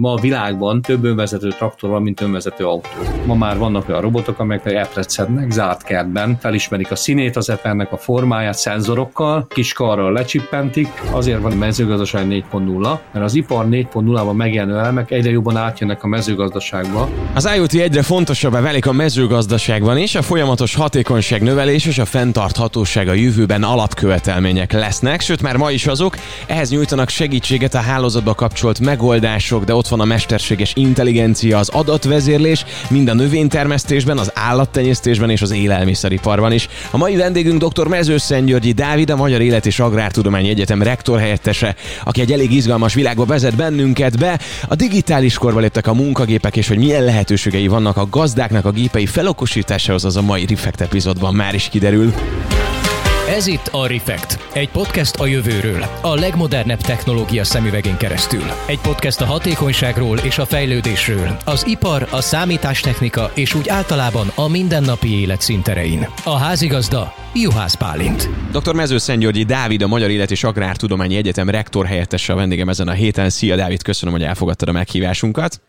Ma a világban több önvezető traktor van, mint önvezető autó. Ma már vannak olyan robotok, amelyek epret szednek zárt kertben, felismerik a színét az epernek, a formáját szenzorokkal, kis karral lecsippentik. Azért van mezőgazdaság 4.0, mert az ipar 4.0-ban megjelenő elemek egyre jobban átjönnek a mezőgazdaságba. Az IoT egyre fontosabbá válik a mezőgazdaságban is, a folyamatos hatékonyság növelés és a fenntarthatóság a jövőben alapkövetelmények lesznek, sőt már ma is azok. Ehhez nyújtanak segítséget a hálózatba kapcsolt megoldások, de ott van a mesterséges intelligencia, az adatvezérlés, mind a növénytermesztésben, az állattenyésztésben és az élelmiszeriparban is. A mai vendégünk dr. Mezőszentgyörgyi Dávid, a Magyar Élet és Agrártudományi Egyetem rektor helyettese, aki egy elég izgalmas világba vezet bennünket be. A digitális korba léptek a munkagépek, és hogy milyen lehetőségei vannak a gazdáknak a gépei felokosításához, az a mai Refekt epizódban már is kiderül. Ez itt a Refekt, egy podcast a jövőről, a legmodernebb technológia szemüvegén keresztül. Egy podcast a hatékonyságról és a fejlődésről, az ipar, a számítástechnika és úgy általában a mindennapi élet szinterein. A házigazda Juhász Pálint. Dr. Mezőszentgyörgyi Dávid, a Magyar Élet és Agrártudományi Egyetem rektor helyettese a vendégem ezen a héten. Szia Dávid, köszönöm, hogy elfogadtad a meghívásunkat.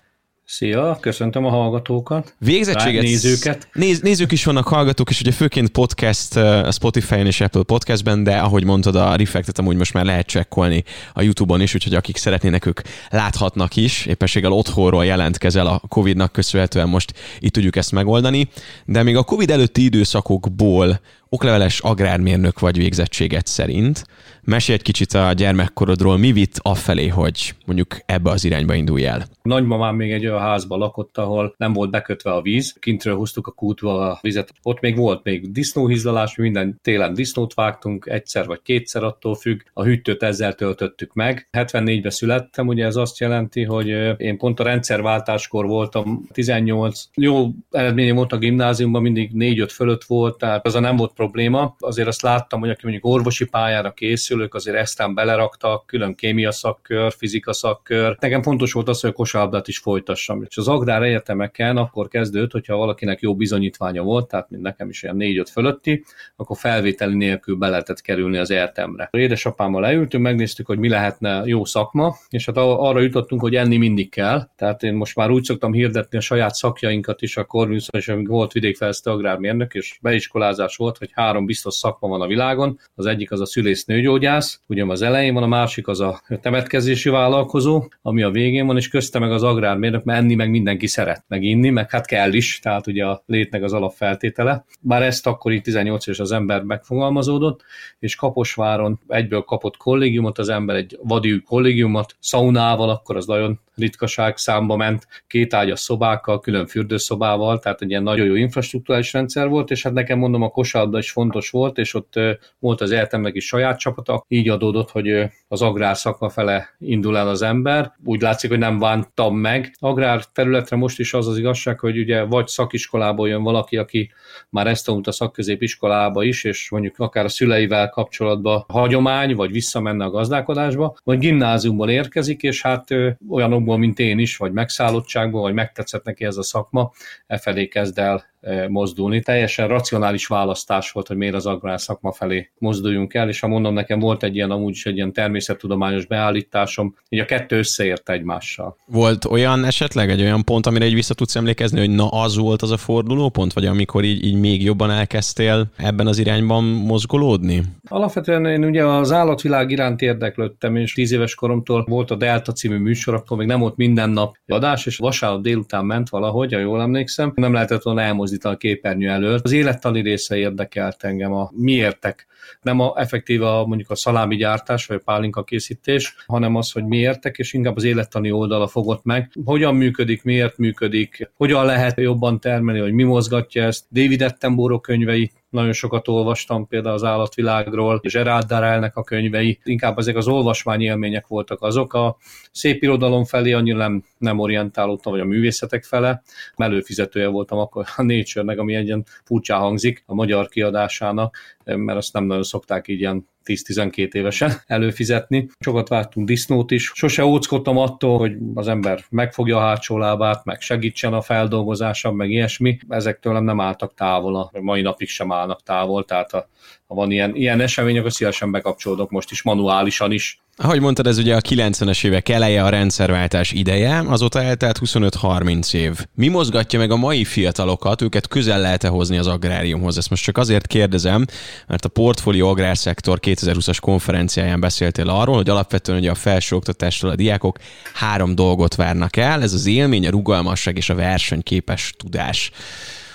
Szia, köszöntöm a hallgatókat. Végzettséget. Nézőket. Néz, nézők is vannak, hallgatók, és ugye főként podcast a Spotify-on és Apple Podcastben, de ahogy mondtad, a Reflectet amúgy most már lehet csekkolni a YouTube-on is, úgyhogy akik szeretnének, ők láthatnak is. Éppenséggel otthonról jelentkezel a Covid-nak köszönhetően most itt tudjuk ezt megoldani. De még a Covid előtti időszakokból okleveles agrármérnök vagy végzettséget szerint. Mesélj egy kicsit a gyermekkorodról, mi vitt afelé, hogy mondjuk ebbe az irányba indulj el? Nagymamám még egy olyan házban lakott, ahol nem volt bekötve a víz, kintről húztuk a kútba a vizet. Ott még volt még disznóhizlalás, minden télen disznót vágtunk, egyszer vagy kétszer attól függ. A hűtőt ezzel töltöttük meg. 74-ben születtem, ugye ez azt jelenti, hogy én pont a rendszerváltáskor voltam, 18, jó eredményem volt a gimnáziumban, mindig 4-5 fölött volt, tehát az a nem volt probléma. Azért azt láttam, hogy aki mondjuk orvosi pályára készülők, azért eztán beleraktak, külön kémia szakkör, fizika szakkör. Nekem fontos volt az, hogy a kosárlabdát is folytassam. És az agrár egyetemeken akkor kezdődött, hogyha valakinek jó bizonyítványa volt, tehát mint nekem is olyan 4-5 fölötti, akkor felvételi nélkül be lehetett kerülni az egyetemre. Édesapámmal leültünk, megnéztük, hogy mi lehetne jó szakma, és hát arra jutottunk, hogy enni mindig kell. Tehát én most már úgy szoktam hirdetni a saját szakjainkat is a Corvinuson, és volt vidékfejlesztő agrármérnök, és beiskolázás volt, hogy három biztos szakma van a világon. Az egyik az a szülész nőgyógyász, ugye az elején van, a másik az a temetkezési vállalkozó, ami a végén van, és közte meg az agrármérnök, mert enni meg mindenki szeret, meg inni, meg hát kell is, tehát ugye a létnek az alapfeltétele. Bár ezt akkor itt 18 éves az ember megfogalmazódott, és Kaposváron egyből kapott kollégiumot, az ember egy vadi kollégiumot, szaunával, akkor az nagyon ritkaság számba ment, két ágyas szobákkal, külön fürdőszobával, tehát egy ilyen nagyon jó infrastruktúrális rendszer volt, és hát nekem mondom, a kosárlabda is fontos volt, és ott volt az egyetemnek is saját csapata, így adódott, hogy az agrár szakma fele indul el az ember. Úgy látszik, hogy nem bántam meg. Agrár területre most is az az igazság, hogy ugye vagy szakiskolából jön valaki, aki már ezt tanult a szakközépiskolába is, és mondjuk akár a szüleivel kapcsolatban hagyomány, vagy visszamenne a gazdálkodásba, vagy gimnáziumból érkezik, és hát olyanokból, mint én is, vagy megszállottságból, vagy megtetszett neki ez a szakma, e felé kezd el mozdulni. Teljesen racionális választás volt, hogy miért az agrár szakma felé mozduljunk el, és ha mondom, nekem volt egy ilyen, amúgy is egy ilyen természettudományos beállításom, így a kettő összeért egymással. Volt olyan esetleg, egy olyan pont, amire egy vissza tudsz emlékezni, hogy na az volt az a fordulópont, vagy amikor így, így még jobban elkezdtél ebben az irányban mozgolódni? Alapvetően én ugye az állatvilág iránt érdeklődtem, és tíz éves koromtól volt a Delta című műsor, akkor még nem volt minden nap adás, és vasárnap délután ment valahogy, ha jól emlékszem. Nem lehetett volna elmozdítani a képernyő előtt. Az élettani része érdekelt engem, a miértek. Nem a effektíve a, mondjuk a szalámi gyártás, vagy a pálinka készítés, hanem az, hogy miértek, és inkább az élettani oldala fogott meg. Hogyan működik, miért működik, hogyan lehet jobban termelni, hogy mi mozgatja ezt. David Attenborough könyvei nagyon sokat olvastam például az állatvilágról, Gerard Darrellnek a könyvei, inkább ezek az olvasmányi élmények voltak azok. A szép irodalom felé annyira nem, nem orientálódtam, vagy a művészetek fele. Előfizetője voltam akkor a Nature-nek, ami egy ilyen furcsá hangzik a magyar kiadásának, mert azt nem nagyon szokták így ilyen 10-12 évesen előfizetni. Sokat vártunk disznót is. Sose óckodtam attól, hogy az ember megfogja a hátsó lábát, meg segítsen a feldolgozása, meg ilyesmi. Ezektől nem álltak távol, a mai napig sem állnak távol, tehát a, ha van ilyen, ilyen esemény, akkor szívesen bekapcsolódok most is manuálisan is. Ahogy mondtad, ez ugye a 90-es évek eleje, a rendszerváltás ideje, azóta eltelt 25-30 év. Mi mozgatja meg a mai fiatalokat, őket közel lehet-e hozni az agráriumhoz? Ezt most csak azért kérdezem, mert a Portfolio Agrárszektor 2020-as konferenciáján beszéltél arról, hogy alapvetően ugye a felsőoktatástól a diákok három dolgot várnak el, ez az élmény, a rugalmasság és a versenyképes tudás.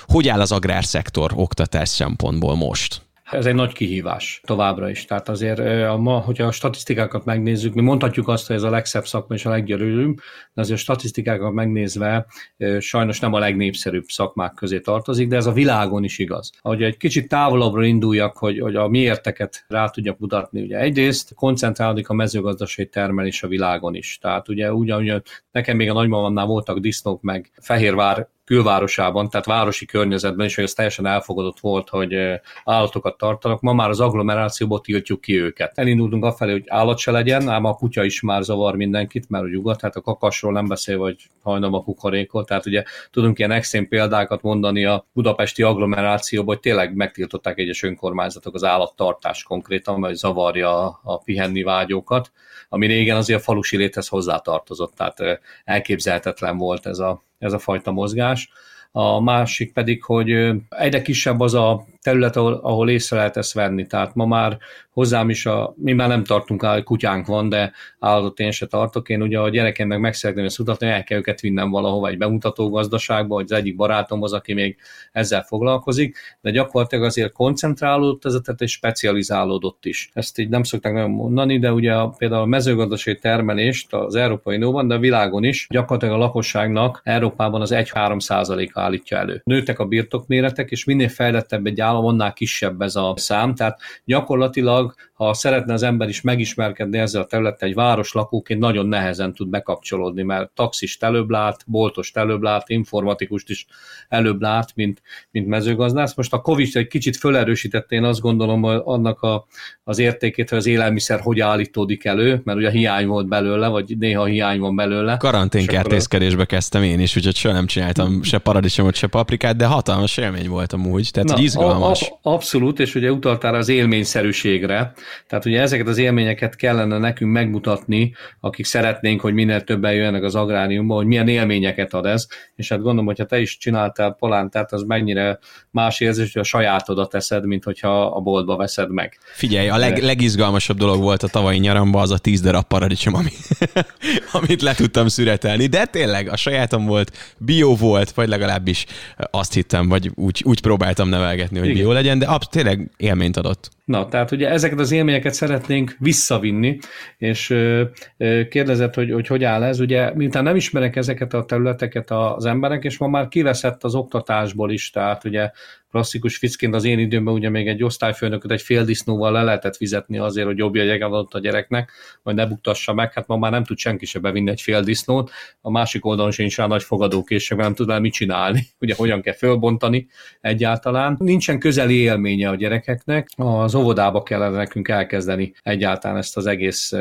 Hogy áll az agrárszektor oktatás szempontból most? Ez egy nagy kihívás továbbra is. Tehát azért, a ma, hogyha a statisztikákat megnézzük, mi mondhatjuk azt, hogy ez a legszebb szakma és a leggyörülőbb, de azért a statisztikákat megnézve sajnos nem a legnépszerűbb szakmák közé tartozik, de ez a világon is igaz. Ahogy egy kicsit távolabbra induljak, hogy, hogy a miérteket rá tudjak mutatni, ugye egyrészt koncentrálódik a mezőgazdasági termelés a világon is. Tehát ugye ugyanúgy nekem még a nagymamamnál voltak disznók, meg Fehérvár külvárosában, tehát városi környezetben is, hogy ez teljesen elfogadott volt, hogy állatokat tartanak. Ma már az agglomerációból tiltjuk ki őket. Elindultunk afelé, hogy állat se legyen, ám a kutya is már zavar mindenkit, mert a ugat, tehát a kakasról nem beszél, vagy hajnal a kukorékot. Tehát ugye tudunk ilyen extrém példákat mondani a budapesti agglomerációban, hogy tényleg megtiltották egyes önkormányzatok az állattartás konkrétan, mert zavarja a pihenni vágyókat, ami régen azért a falusi léthez hozzátartozott, tehát elképzelhetetlen volt ez a, ez a fajta mozgás. A másik pedig, hogy egyre kisebb az a terület, ahol, ahol észre lehet ezt venni. Tehát ma már hozzám is, a, mi már nem tartunk el, kutyánk van, de állatot én se tartok. Én ugye a gyerekemnek meg szeretném ezt mutatni, el kell őket vinnem valahova egy bemutató gazdaságba, vagy az egyik barátomhoz, aki még ezzel foglalkozik, de gyakorlatilag azért koncentrálódott ez a terület, és specializálódott is. Ezt így nem szokták nagyon mondani, de ugye a, például a mezőgazdasági termelést az Európai Unióban, de a világon is gyakorlatilag a lakosságnak Európában az 1-3 százaléka állítja elő. Nőttek a birtokméretek, és minél fejlettebb egy állam, állam, annál kisebb ez a szám. Tehát gyakorlatilag, ha szeretne az ember is megismerkedni ezzel a területtel, egy város lakóként nagyon nehezen tud bekapcsolódni, mert taxist előbb lát, boltost előbb lát, informatikust is előbb lát, mint, mint mezőgazdász. Most a Covid egy kicsit fölerősítette, én azt gondolom, annak a, az értékét, hogy az élelmiszer hogy állítódik elő, mert ugye hiány volt belőle, vagy néha hiány van belőle. Karanténkertészkedésbe kezdtem én is, úgyhogy soha nem csináltam se paradicsomot, se paprikát, de hatalmas élmény volt amúgy, tehát Na, izgalmas izgalmas. Abszolút, és ugye utaltál az élményszerűségre, tehát ugye ezeket az élményeket kellene nekünk megmutatni, akik szeretnénk, hogy minél többen jönnek az agráriumba, hogy milyen élményeket ad ez, és hát gondolom, hogyha te is csináltál polántát, az mennyire más érzés, hogy a sajátodat teszed, mint hogyha a boltba veszed meg. Figyelj, a leg, legizgalmasabb dolog volt a tavalyi nyaramba az a tíz darab paradicsom, ami, amit le tudtam szüretelni, de tényleg a sajátom volt, bio volt, vagy legalábbis azt hittem, vagy úgy, úgy próbáltam nevelgetni, hogy jó legyen, de absz- tényleg élményt adott. Na, tehát ugye ezeket az élményeket szeretnénk visszavinni, és kérdezett, hogy, hogy hogy áll ez. Ugye, miután nem ismerek ezeket a területeket az emberek, és ma már kiveszett az oktatásból is, tehát ugye klasszikus ficként az én időmben ugye még egy osztályfőnököt egy fél disznóval le lehetett fizetni azért, hogy jobb jegyen adott a gyereknek, vagy ne buktassa meg, hát ma már nem tud senki se bevinni egy fél disznót, a másik oldalon sincs rá nagy fogadókészség, nem tud el mit csinálni, ugye hogyan kell fölbontani egyáltalán. Nincsen közeli élménye a gyerekeknek, az óvodába kellene nekünk elkezdeni egyáltalán ezt az egész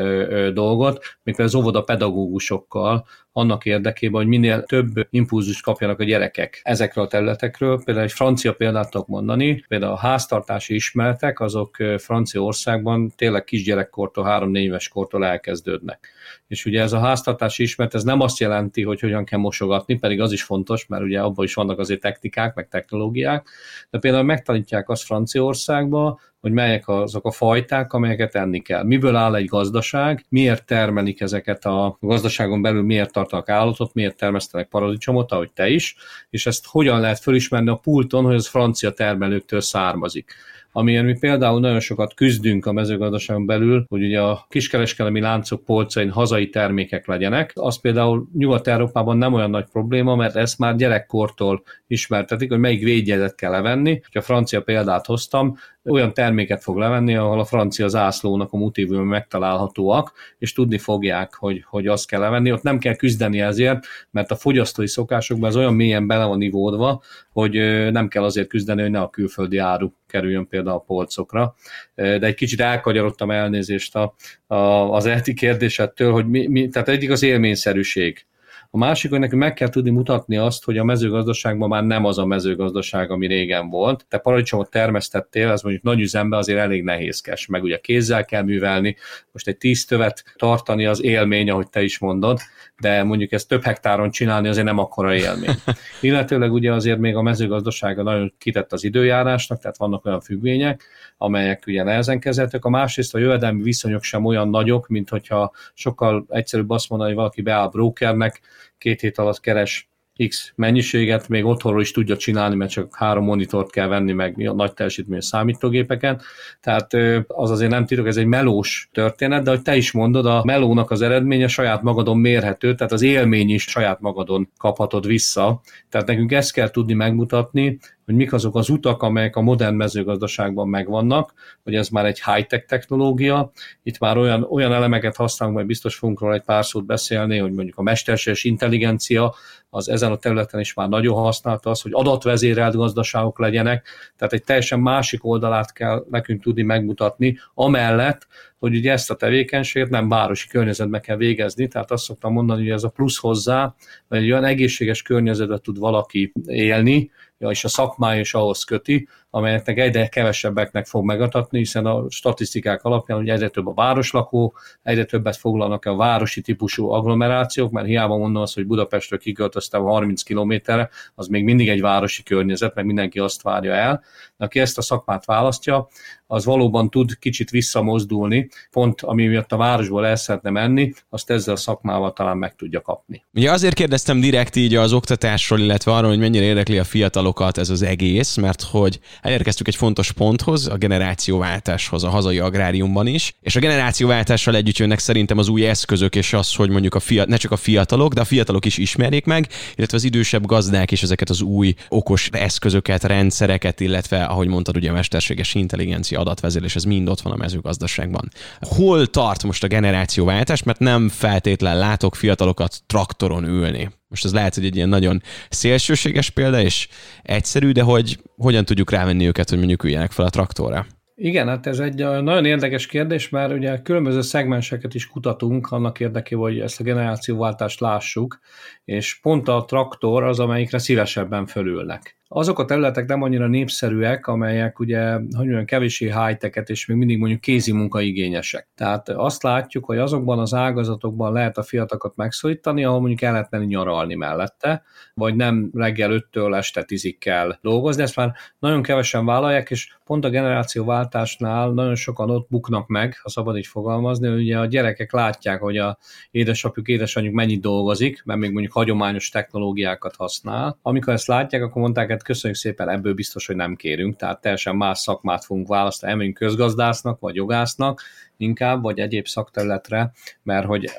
dolgot, mikor az óvoda pedagógusokkal, annak érdekében, hogy minél több impulzust kapjanak a gyerekek ezekről a területekről. Például egy francia példát tudok mondani, például a háztartási ismeretek, azok Franciaországban tényleg kisgyerekkortól, három-négy éves kortól elkezdődnek. És ugye ez a háztartási ismeret, ez nem azt jelenti, hogy hogyan kell mosogatni, pedig az is fontos, mert ugye abban is vannak azért technikák, meg technológiák, de például megtanítják azt Franciaországba, hogy melyek azok a fajták, amelyeket enni kell. Miből áll egy gazdaság, miért termelik ezeket a gazdaságon belül, miért tartanak állatot, miért termesztenek paradicsomot, ahogy te is, és ezt hogyan lehet fölismerni a pulton, hogy az francia termelőktől származik amilyen mi például nagyon sokat küzdünk a mezőgazdaságon belül, hogy ugye a kiskereskedelmi láncok polcain hazai termékek legyenek. Az például Nyugat-Európában nem olyan nagy probléma, mert ezt már gyerekkortól ismertetik, hogy melyik védjegyet kell levenni. Ha francia példát hoztam, olyan terméket fog levenni, ahol a francia zászlónak a motivum megtalálhatóak, és tudni fogják, hogy, hogy azt kell levenni. Ott nem kell küzdeni ezért, mert a fogyasztói szokásokban ez olyan mélyen bele van ivódva, hogy nem kell azért küzdeni, hogy ne a külföldi áru kerüljön például a polcokra. De egy kicsit elkagyarodtam elnézést a, a, az elti kérdésettől, hogy mi, mi, tehát egyik az élményszerűség A másik, hogy nekünk meg kell tudni mutatni azt, hogy a mezőgazdaságban már nem az a mezőgazdaság, ami régen volt. Te paradicsomot termesztettél, az mondjuk nagy üzemben azért elég nehézkes, meg ugye kézzel kell művelni, most egy tíz tövet tartani az élmény, ahogy te is mondod, de mondjuk ezt több hektáron csinálni azért nem akkora élmény. Illetőleg ugye azért még a mezőgazdasága nagyon kitett az időjárásnak, tehát vannak olyan függvények, amelyek ugye nehezen kezelhetők. A másrészt a jövedelmi viszonyok sem olyan nagyok, mint hogyha sokkal egyszerűbb azt mondani, hogy valaki beáll brokernek, két hét alatt keres X mennyiséget még otthonról is tudja csinálni, mert csak három monitort kell venni, meg nagy teljesítményű számítógépeken. Tehát az azért nem titok, ez egy melós történet, de hogy te is mondod, a melónak az eredménye saját magadon mérhető, tehát az élmény is saját magadon kaphatod vissza. Tehát nekünk ezt kell tudni megmutatni, hogy mik azok az utak, amelyek a modern mezőgazdaságban megvannak, hogy ez már egy high-tech technológia, itt már olyan, olyan elemeket használunk, majd biztos fogunk róla egy pár szót beszélni, hogy mondjuk a mesterséges intelligencia, az ezen a területen is már nagyon használta az, hogy adatvezérelt gazdaságok legyenek, tehát egy teljesen másik oldalát kell nekünk tudni megmutatni, amellett, hogy ugye ezt a tevékenységet nem városi környezetben kell végezni, tehát azt szoktam mondani, hogy ez a plusz hozzá, mert egy olyan egészséges környezetben tud valaki élni, ja, és a szakmája is ahhoz köti, amelyeknek egyre kevesebbeknek fog megadatni, hiszen a statisztikák alapján hogy egyre több a városlakó, egyre többet foglalnak a városi típusú agglomerációk, mert hiába mondom azt, hogy Budapestről kiköltöztem 30 kilométerre, az még mindig egy városi környezet, meg mindenki azt várja el. De aki ezt a szakmát választja, az valóban tud kicsit visszamozdulni, pont ami miatt a városból el szeretne menni, azt ezzel a szakmával talán meg tudja kapni. Ugye azért kérdeztem direkt így az oktatásról, illetve arról, hogy mennyire érdekli a fiatalokat ez az egész, mert hogy elérkeztük egy fontos ponthoz, a generációváltáshoz a hazai agráriumban is, és a generációváltással együtt jönnek szerintem az új eszközök, és az, hogy mondjuk a fiat, ne csak a fiatalok, de a fiatalok is ismerjék meg, illetve az idősebb gazdák is ezeket az új okos eszközöket, rendszereket, illetve, ahogy mondtad, ugye a mesterséges intelligencia adatvezérlés, ez mind ott van a mezőgazdaságban. Hol tart most a generációváltás, mert nem feltétlen látok fiatalokat traktoron ülni. Most ez lehet, hogy egy ilyen nagyon szélsőséges példa, és egyszerű, de hogy hogyan tudjuk rávenni őket, hogy mondjuk üljenek fel a traktorra? Igen, hát ez egy nagyon érdekes kérdés, mert ugye különböző szegmenseket is kutatunk annak érdekében, hogy ezt a generációváltást lássuk, és pont a traktor az, amelyikre szívesebben fölülnek azok a területek nem annyira népszerűek, amelyek ugye, hogy mondjam, kevéssé high és még mindig mondjuk kézi munkaigényesek. Tehát azt látjuk, hogy azokban az ágazatokban lehet a fiatalokat megszólítani, ahol mondjuk el lehet menni nyaralni mellette, vagy nem reggel 5-től este 10 kell dolgozni, ezt már nagyon kevesen vállalják, és pont a generációváltásnál nagyon sokan ott buknak meg, ha szabad így fogalmazni, hogy ugye a gyerekek látják, hogy a édesapjuk, édesanyjuk mennyit dolgozik, mert még mondjuk hagyományos technológiákat használ. Amikor ezt látják, akkor mondták, hát köszönjük szépen, ebből biztos, hogy nem kérünk, tehát teljesen más szakmát fogunk választani, elmegyünk közgazdásznak vagy jogásznak, inkább, vagy egyéb szakterületre, mert hogy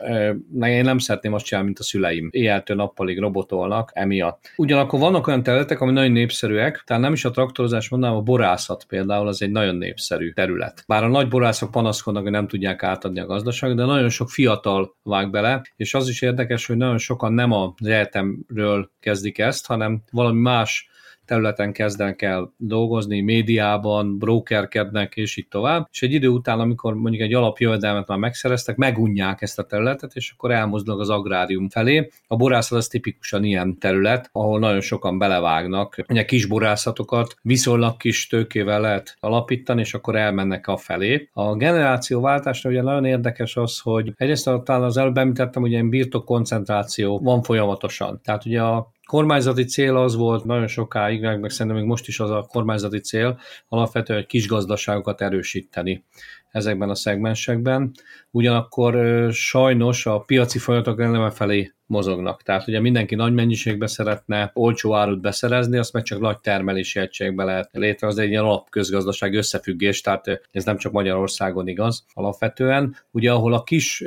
én nem szeretném azt csinálni, mint a szüleim. Éjjeltől nappalig robotolnak emiatt. Ugyanakkor vannak olyan területek, ami nagyon népszerűek, tehát nem is a traktorozás, mondanám, a borászat például az egy nagyon népszerű terület. Bár a nagy borászok panaszkodnak, hogy nem tudják átadni a gazdaságot, de nagyon sok fiatal vág bele, és az is érdekes, hogy nagyon sokan nem az egyetemről kezdik ezt, hanem valami más területen kezdenek el dolgozni, médiában, brokerkednek, és így tovább. És egy idő után, amikor mondjuk egy alapjövedelmet már megszereztek, megunják ezt a területet, és akkor elmozdulnak az agrárium felé. A borászat az tipikusan ilyen terület, ahol nagyon sokan belevágnak. Ugye kis borászatokat viszonylag kis tőkével lehet alapítani, és akkor elmennek a felé. A generációváltásra ugye nagyon érdekes az, hogy egyrészt talán az előbb említettem, hogy ilyen birtok koncentráció van folyamatosan. Tehát ugye a kormányzati cél az volt nagyon sokáig, meg szerintem még most is az a kormányzati cél, alapvetően kis gazdaságokat erősíteni ezekben a szegmensekben. Ugyanakkor sajnos a piaci folyamatok eleme felé mozognak. Tehát ugye mindenki nagy mennyiségbe szeretne olcsó árut beszerezni, azt meg csak nagy termelési egységbe lehet létrehozni, egy ilyen alapközgazdaság összefüggés, tehát ez nem csak Magyarországon igaz alapvetően. Ugye ahol a kis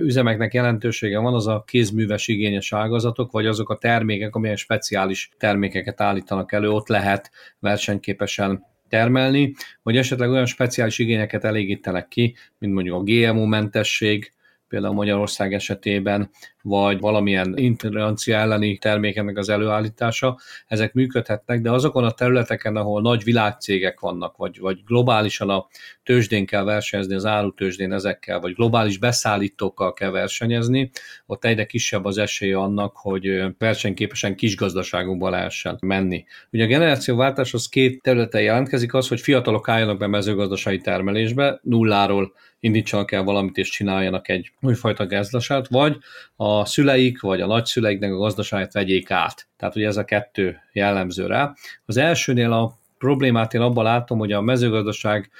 üzemeknek jelentősége van, az a kézműves igényes ágazatok, vagy azok a termékek, amilyen speciális termékeket állítanak elő, ott lehet versenyképesen termelni, vagy esetleg olyan speciális igényeket elégítenek ki, mint mondjuk a GMO-mentesség, például Magyarország esetében, vagy valamilyen intolerancia elleni termékeknek az előállítása, ezek működhetnek, de azokon a területeken, ahol nagy világcégek vannak, vagy, vagy globálisan a tőzsdén kell versenyezni, az árutőzsdén ezekkel, vagy globális beszállítókkal kell versenyezni, ott egyre kisebb az esély annak, hogy versenyképesen kis gazdaságokba lehessen menni. Ugye a generációváltás az két területen jelentkezik, az, hogy fiatalok álljanak be mezőgazdasági termelésbe, nulláról indítsanak el valamit és csináljanak egy újfajta gazdaságot, vagy a szüleik, vagy a nagyszüleiknek a gazdaságát vegyék át. Tehát ugye ez a kettő jellemző rá. Az elsőnél a problémát én abban látom, hogy a mezőgazdaság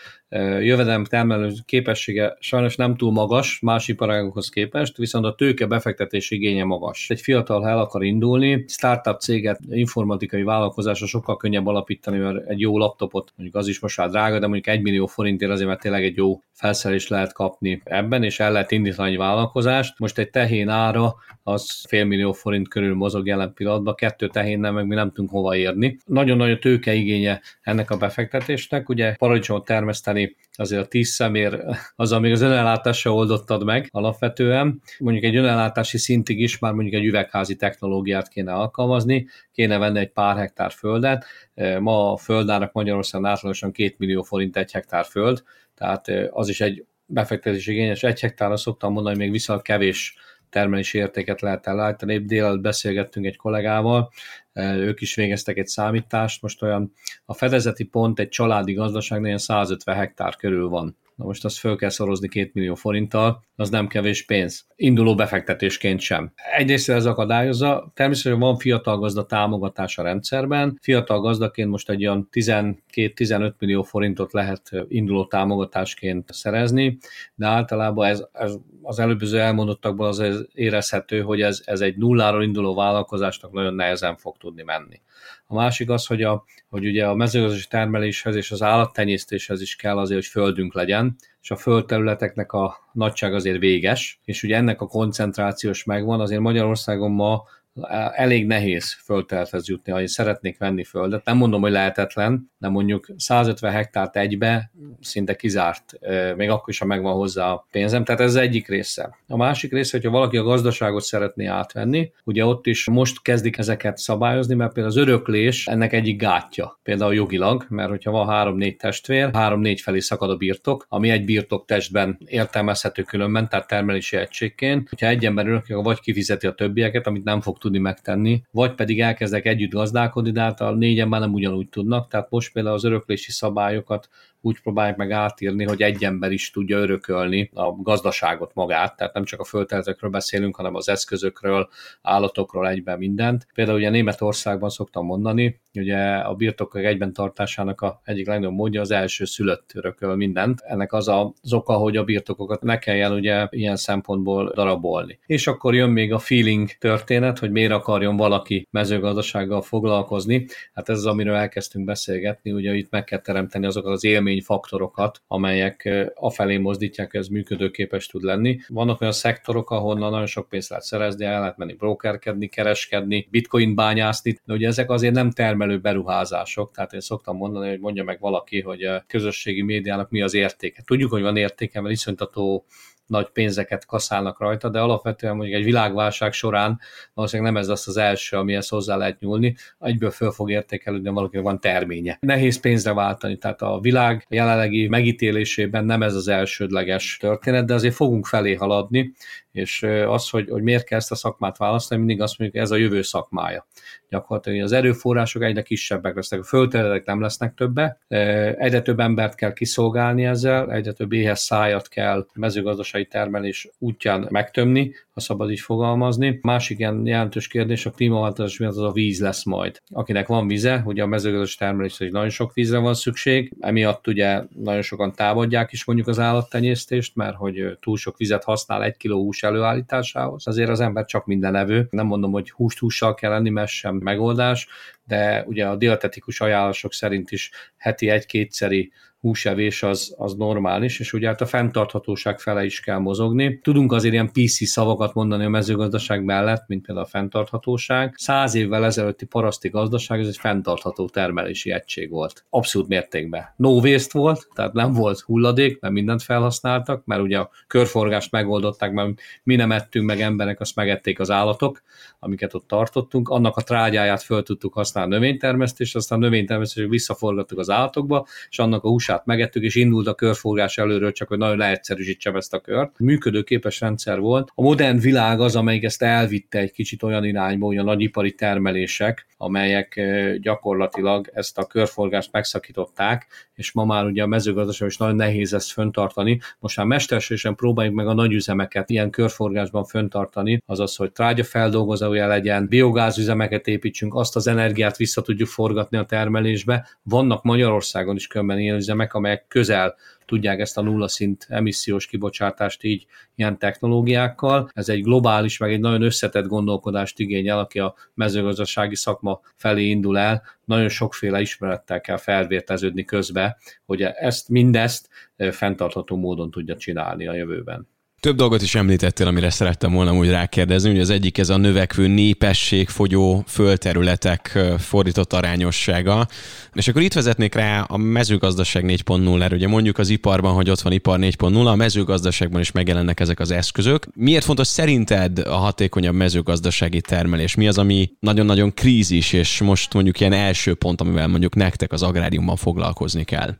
jövedelem termelő képessége sajnos nem túl magas más iparágokhoz képest, viszont a tőke befektetési igénye magas. Egy fiatal, ha el akar indulni, startup céget, informatikai vállalkozásra sokkal könnyebb alapítani, mert egy jó laptopot, mondjuk az is most már drága, de mondjuk egy millió forintért azért, mert tényleg egy jó felszerelést lehet kapni ebben, és el lehet indítani egy vállalkozást. Most egy tehén ára az félmillió forint körül mozog jelen pillanatban, kettő tehénnel meg mi nem tudunk hova érni. Nagyon nagy a tőkeigénye ennek a befektetésnek, ugye paradicsomot termeszteni azért a tíz szemér, az, amíg az önellátás se oldottad meg alapvetően. Mondjuk egy önellátási szintig is már mondjuk egy üvegházi technológiát kéne alkalmazni, kéne venni egy pár hektár földet. Ma a földárak Magyarországon átlagosan két millió forint egy hektár föld, tehát az is egy befektetés igényes. Egy hektárra szoktam mondani, hogy még viszonylag kevés termelési értéket lehet elállítani. Épp délelőtt beszélgettünk egy kollégával, ők is végeztek egy számítást, most olyan a fedezeti pont egy családi gazdaságnél 150 hektár körül van. Na most azt föl kell szorozni két millió forinttal, az nem kevés pénz. Induló befektetésként sem. Egyrészt ez akadályozza, természetesen van fiatal gazda támogatás a rendszerben. Fiatal gazdaként most egy olyan 12-15 millió forintot lehet induló támogatásként szerezni, de általában ez, ez az előbböző elmondottakból az érezhető, hogy ez, ez egy nulláról induló vállalkozásnak nagyon nehezen fog tudni menni. A másik az, hogy, a, hogy ugye a mezőgazdasági termeléshez és az állattenyésztéshez is kell azért, hogy földünk legyen, és a földterületeknek a nagyság azért véges, és ugye ennek a koncentrációs megvan, azért Magyarországon ma elég nehéz földterülethez jutni, ha szeretnék venni földet. Nem mondom, hogy lehetetlen, de mondjuk 150 hektárt egybe szinte kizárt, még akkor is, ha megvan hozzá a pénzem. Tehát ez az egyik része. A másik része, hogyha valaki a gazdaságot szeretné átvenni, ugye ott is most kezdik ezeket szabályozni, mert például az öröklés ennek egyik gátja, például jogilag, mert hogyha van három-négy testvér, három-négy felé szakad a birtok, ami egy birtok testben értelmezhető különben, tehát termelési egységként. Hogyha egy ember öröklik, vagy kifizeti a többieket, amit nem fog tudni megtenni, vagy pedig elkezdek együtt gazdálkodni, de a négyen már nem ugyanúgy tudnak, tehát most például az öröklési szabályokat úgy próbálják meg átírni, hogy egy ember is tudja örökölni a gazdaságot magát, tehát nem csak a földterületekről beszélünk, hanem az eszközökről, állatokról egyben mindent. Például ugye Németországban szoktam mondani, ugye a birtokok egyben tartásának a egyik legnagyobb módja az első szülött örököl mindent. Ennek az az oka, hogy a birtokokat ne kelljen ugye ilyen szempontból darabolni. És akkor jön még a feeling történet, hogy miért akarjon valaki mezőgazdasággal foglalkozni. Hát ez az, amiről elkezdtünk beszélgetni, ugye itt meg kell teremteni azokat az élmény faktorokat, amelyek afelé mozdítják, ez működőképes tud lenni. Vannak olyan szektorok, ahonnan nagyon sok pénzt lehet szerezni, el lehet menni brokerkedni, kereskedni, bitcoin bányászni, de ugye ezek azért nem termelő beruházások, tehát én szoktam mondani, hogy mondja meg valaki, hogy a közösségi médiának mi az értéke. Tudjuk, hogy van értéke, mert iszonytató nagy pénzeket kaszálnak rajta, de alapvetően mondjuk egy világválság során valószínűleg nem ez az az első, amihez hozzá lehet nyúlni, egyből föl fog értékelődni, valakinek van terménye. Nehéz pénzre váltani, tehát a világ jelenlegi megítélésében nem ez az elsődleges történet, de azért fogunk felé haladni, és az, hogy, hogy miért kell ezt a szakmát választani, mindig azt mondjuk, ez a jövő szakmája. Gyakorlatilag az erőforrások egyre kisebbek lesznek, a földterületek nem lesznek többe, egyre több embert kell kiszolgálni ezzel, egyre több éhes szájat kell mezőgazdasági termelés útján megtömni, ha szabad így fogalmazni. Másik ilyen jelentős kérdés a klímaváltozás miatt az a víz lesz majd. Akinek van vize, ugye a mezőgazdasági termelés hogy nagyon sok vízre van szükség, emiatt ugye nagyon sokan támadják is mondjuk az állattenyésztést, mert hogy túl sok vizet használ egy kiló hús előállításához. Azért az ember csak minden evő. Nem mondom, hogy húst hússal kell lenni, mert sem megoldás, de ugye a dietetikus ajánlások szerint is heti egy-kétszeri húsevés az, az normális, és ugye hát a fenntarthatóság fele is kell mozogni. Tudunk azért ilyen PC szavakat mondani a mezőgazdaság mellett, mint például a fenntarthatóság. Száz évvel ezelőtti paraszti gazdaság, ez egy fenntartható termelési egység volt. Abszolút mértékben. No waste volt, tehát nem volt hulladék, mert mindent felhasználtak, mert ugye a körforgást megoldották, mert mi nem ettünk meg emberek, azt megették az állatok, amiket ott tartottunk. Annak a trágyáját föl tudtuk használni a növénytermesztés, aztán a növénytermesztés visszaforgattuk az állatokba, és annak a húsát megettük, és indult a körforgás előről, csak hogy nagyon leegyszerűsítsem ezt a kört. Működőképes rendszer volt. A modern világ az, amelyik ezt elvitte egy kicsit olyan irányba, hogy a nagyipari termelések, amelyek gyakorlatilag ezt a körforgást megszakították, és ma már ugye a mezőgazdaság is nagyon nehéz ezt föntartani. Most már mesterségesen próbáljuk meg a nagyüzemeket ilyen körforgásban föntartani, azaz, hogy trágyafeldolgozója legyen, biogázüzemeket építsünk, azt az energiát vissza tudjuk forgatni a termelésbe. Vannak Magyarországon is különben ilyen üzemek, amelyek közel tudják ezt a nulla szint emissziós kibocsátást így ilyen technológiákkal. Ez egy globális, meg egy nagyon összetett gondolkodást igényel, aki a mezőgazdasági szakma felé indul el. Nagyon sokféle ismerettel kell felvérteződni közbe, hogy ezt mindezt fenntartható módon tudja csinálni a jövőben. Több dolgot is említettél, amire szerettem volna úgy rákérdezni, hogy az egyik ez a növekvő népesség, fogyó földterületek fordított arányossága. És akkor itt vezetnék rá a mezőgazdaság 4.0-ra. Ugye mondjuk az iparban, hogy ott van ipar 4.0, a mezőgazdaságban is megjelennek ezek az eszközök. Miért fontos szerinted a hatékonyabb mezőgazdasági termelés? Mi az, ami nagyon-nagyon krízis, és most mondjuk ilyen első pont, amivel mondjuk nektek az agráriumban foglalkozni kell?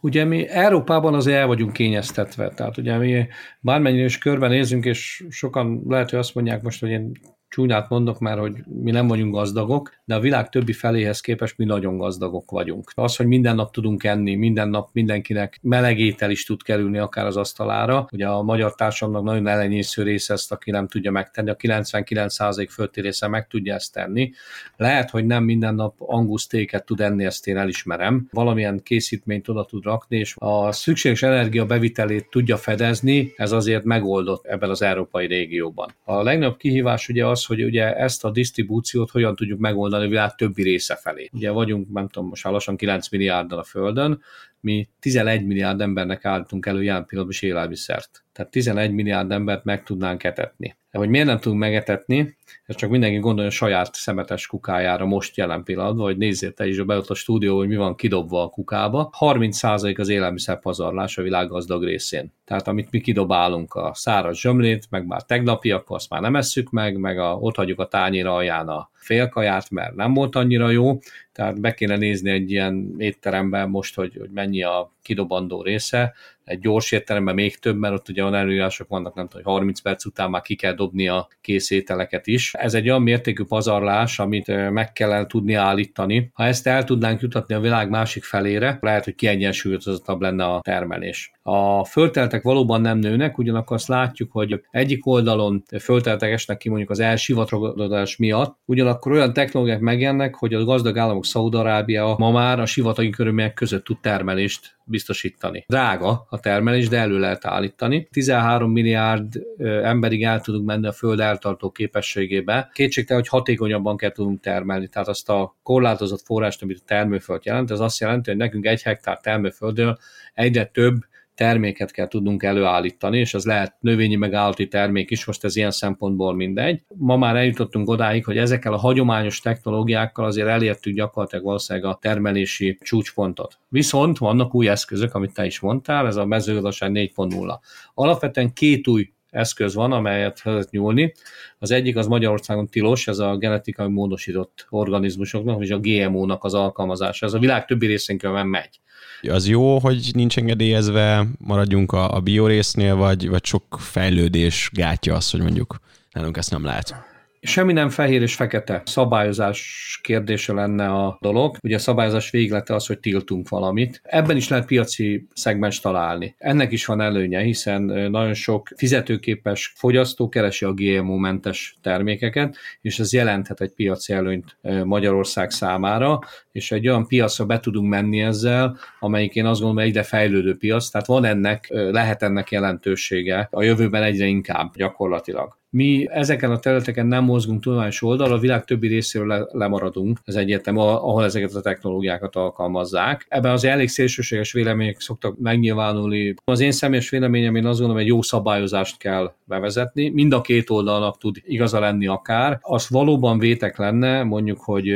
Ugye mi Európában azért el vagyunk kényeztetve, tehát ugye mi bármennyire is körbenézünk, és sokan lehet, hogy azt mondják most, hogy én csúnyát mondok már, hogy mi nem vagyunk gazdagok, de a világ többi feléhez képest mi nagyon gazdagok vagyunk. Az, hogy minden nap tudunk enni, minden nap mindenkinek melegétel is tud kerülni akár az asztalára. Ugye a magyar társadalomnak nagyon elenyésző része ezt, aki nem tudja megtenni, a 99% fölti része meg tudja ezt tenni. Lehet, hogy nem minden nap angusztéket tud enni, ezt én elismerem. Valamilyen készítményt oda tud rakni, és a szükséges energia bevitelét tudja fedezni, ez azért megoldott ebben az európai régióban. A legnagyobb kihívás ugye az, az, hogy ugye ezt a disztribúciót hogyan tudjuk megoldani a világ többi része felé. Ugye vagyunk, nem tudom, most lassan 9 milliárddal a Földön, mi 11 milliárd embernek állítunk elő jelen pillanatban is élelmiszert. Tehát 11 milliárd embert meg tudnánk etetni. De hogy miért nem tudunk megetetni, ez csak mindenki gondolja a saját szemetes kukájára most jelen pillanatban, vagy nézzél te is beadott a stúdió, hogy mi van kidobva a kukába. 30% az élelmiszer pazarlás a világ gazdag részén. Tehát amit mi kidobálunk a száraz zsömlét, meg már tegnapi, akkor azt már nem esszük meg, meg a, ott hagyjuk a tányéra alján a félkaját, mert nem volt annyira jó, tehát be kéne nézni egy ilyen étteremben most, hogy, hogy mennyi a kidobandó része, egy gyors étteremben még több, mert ott ugye olyan előírások vannak, nem tudom, hogy 30 perc után már ki kell dobni a kész ételeket is. Ez egy olyan mértékű pazarlás, amit meg kellene tudni állítani. Ha ezt el tudnánk jutatni a világ másik felére, lehet, hogy kiegyensúlyozottabb lenne a termelés. A fölteltek valóban nem nőnek, ugyanakkor azt látjuk, hogy egyik oldalon fölteltek esnek ki mondjuk az elsivatagodás miatt, ugyanakkor olyan technológiák megjelennek, hogy a gazdag államok Szaudarábia ma már a sivatagi körülmények között tud termelést biztosítani. Drága a termelés, de elő lehet állítani. 13 milliárd emberig el tudunk menni a föld eltartó képességébe. Kétségtelen, hogy hatékonyabban kell tudunk termelni. Tehát azt a korlátozott forrást, amit a termőföld jelent, ez azt jelenti, hogy nekünk egy hektár termőföldről egyre több terméket kell tudnunk előállítani, és az lehet növényi meg állati termék is, most ez ilyen szempontból mindegy. Ma már eljutottunk odáig, hogy ezekkel a hagyományos technológiákkal azért elértük gyakorlatilag valószínűleg a termelési csúcspontot. Viszont vannak új eszközök, amit te is mondtál, ez a mezőgazdaság 4.0. Alapvetően két új eszköz van, amelyet lehet nyúlni. Az egyik az Magyarországon tilos, ez a genetikai módosított organizmusoknak, és a GMO-nak az alkalmazása. Ez a világ többi részén különben megy. Az jó, hogy nincs engedélyezve, maradjunk a, a biorésznél, vagy, vagy sok fejlődés gátja az, hogy mondjuk nálunk ezt nem lehet. Semmi nem fehér és fekete. Szabályozás kérdése lenne a dolog. Ugye a szabályozás véglete az, hogy tiltunk valamit. Ebben is lehet piaci szegmens találni. Ennek is van előnye, hiszen nagyon sok fizetőképes fogyasztó keresi a GMO-mentes termékeket, és ez jelenthet egy piaci előnyt Magyarország számára, és egy olyan piacra be tudunk menni ezzel, amelyik én azt gondolom egyre fejlődő piac, tehát van ennek, lehet ennek jelentősége a jövőben egyre inkább gyakorlatilag. Mi ezeken a területeken nem mozgunk tudományos oldalra, a világ többi részéről le, lemaradunk, ez egyértelmű, ahol ezeket a technológiákat alkalmazzák. Ebben az elég szélsőséges vélemények szoktak megnyilvánulni. Az én személyes véleményem, én azt gondolom, hogy jó szabályozást kell bevezetni. Mind a két oldalnak tud igaza lenni akár. Az valóban vétek lenne, mondjuk, hogy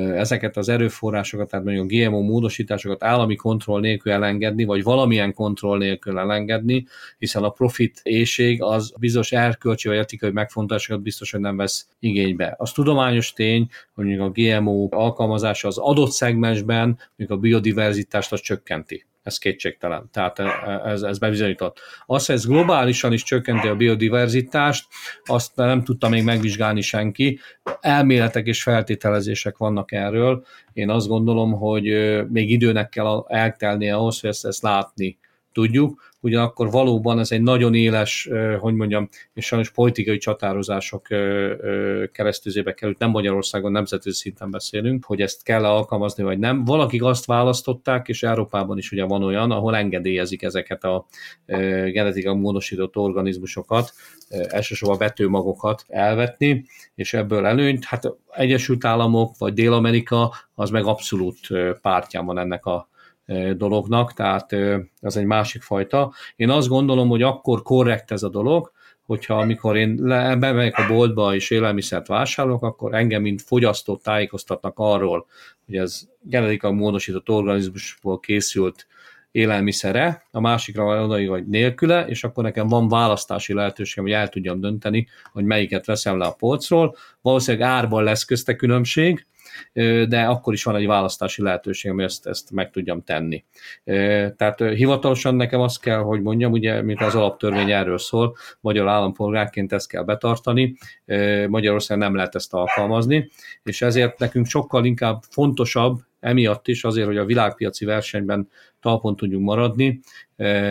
ezeket az erőforrásokat, tehát mondjuk GMO módosításokat állami kontroll nélkül elengedni, vagy valamilyen kontroll nélkül elengedni, hiszen a profit éjség az bizonyos erkölcsi vagy etikai megfontolásokat biztos, hogy nem vesz igénybe. Az tudományos tény, hogy mondjuk a GMO alkalmazása az adott szegmensben, mondjuk a biodiverzitást az csökkenti ez kétségtelen. Tehát ez, ez bebizonyított. Azt, hogy ez globálisan is csökkenti a biodiverzitást, azt nem tudta még megvizsgálni senki. Elméletek és feltételezések vannak erről. Én azt gondolom, hogy még időnek kell eltelnie ahhoz, hogy ezt, ezt látni tudjuk. Ugyanakkor valóban ez egy nagyon éles, hogy mondjam, és sajnos politikai csatározások keresztüzébe került, nem Magyarországon, nemzetközi szinten beszélünk, hogy ezt kell alkalmazni, vagy nem. Valakik azt választották, és Európában is ugye van olyan, ahol engedélyezik ezeket a genetikailag módosított organizmusokat, elsősorban vetőmagokat elvetni, és ebből előnyt, hát Egyesült Államok vagy Dél-Amerika az meg abszolút pártján van ennek a dolognak, tehát ez egy másik fajta. Én azt gondolom, hogy akkor korrekt ez a dolog, hogyha amikor én bemegyek a boltba és élelmiszert vásárolok, akkor engem, mint fogyasztót tájékoztatnak arról, hogy ez genetikailag módosított organizmusból készült élelmiszere, a másikra odaig, vagy nélküle, és akkor nekem van választási lehetőségem, hogy el tudjam dönteni, hogy melyiket veszem le a polcról. Valószínűleg árban lesz közte különbség, de akkor is van egy választási lehetőség, hogy ezt, ezt meg tudjam tenni. Tehát hivatalosan nekem azt kell, hogy mondjam, ugye, mint az alaptörvény erről szól, magyar állampolgárként ezt kell betartani, Magyarország nem lehet ezt alkalmazni, és ezért nekünk sokkal inkább fontosabb, emiatt is azért, hogy a világpiaci versenyben talpon tudjunk maradni,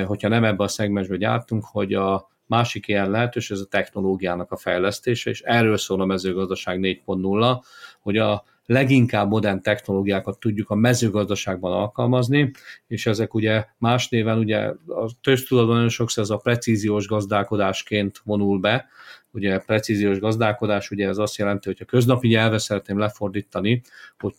hogyha nem ebbe a szegmensbe gyártunk, hogy a másik ilyen lehetőség, ez a technológiának a fejlesztése, és erről szól a mezőgazdaság 4.0, hogy a leginkább modern technológiákat tudjuk a mezőgazdaságban alkalmazni, és ezek ugye más néven ugye a köztudatban nagyon sokszor ez a precíziós gazdálkodásként vonul be, ugye precíziós gazdálkodás, ugye ez azt jelenti, hogy a köznapi nyelve szeretném lefordítani, hogy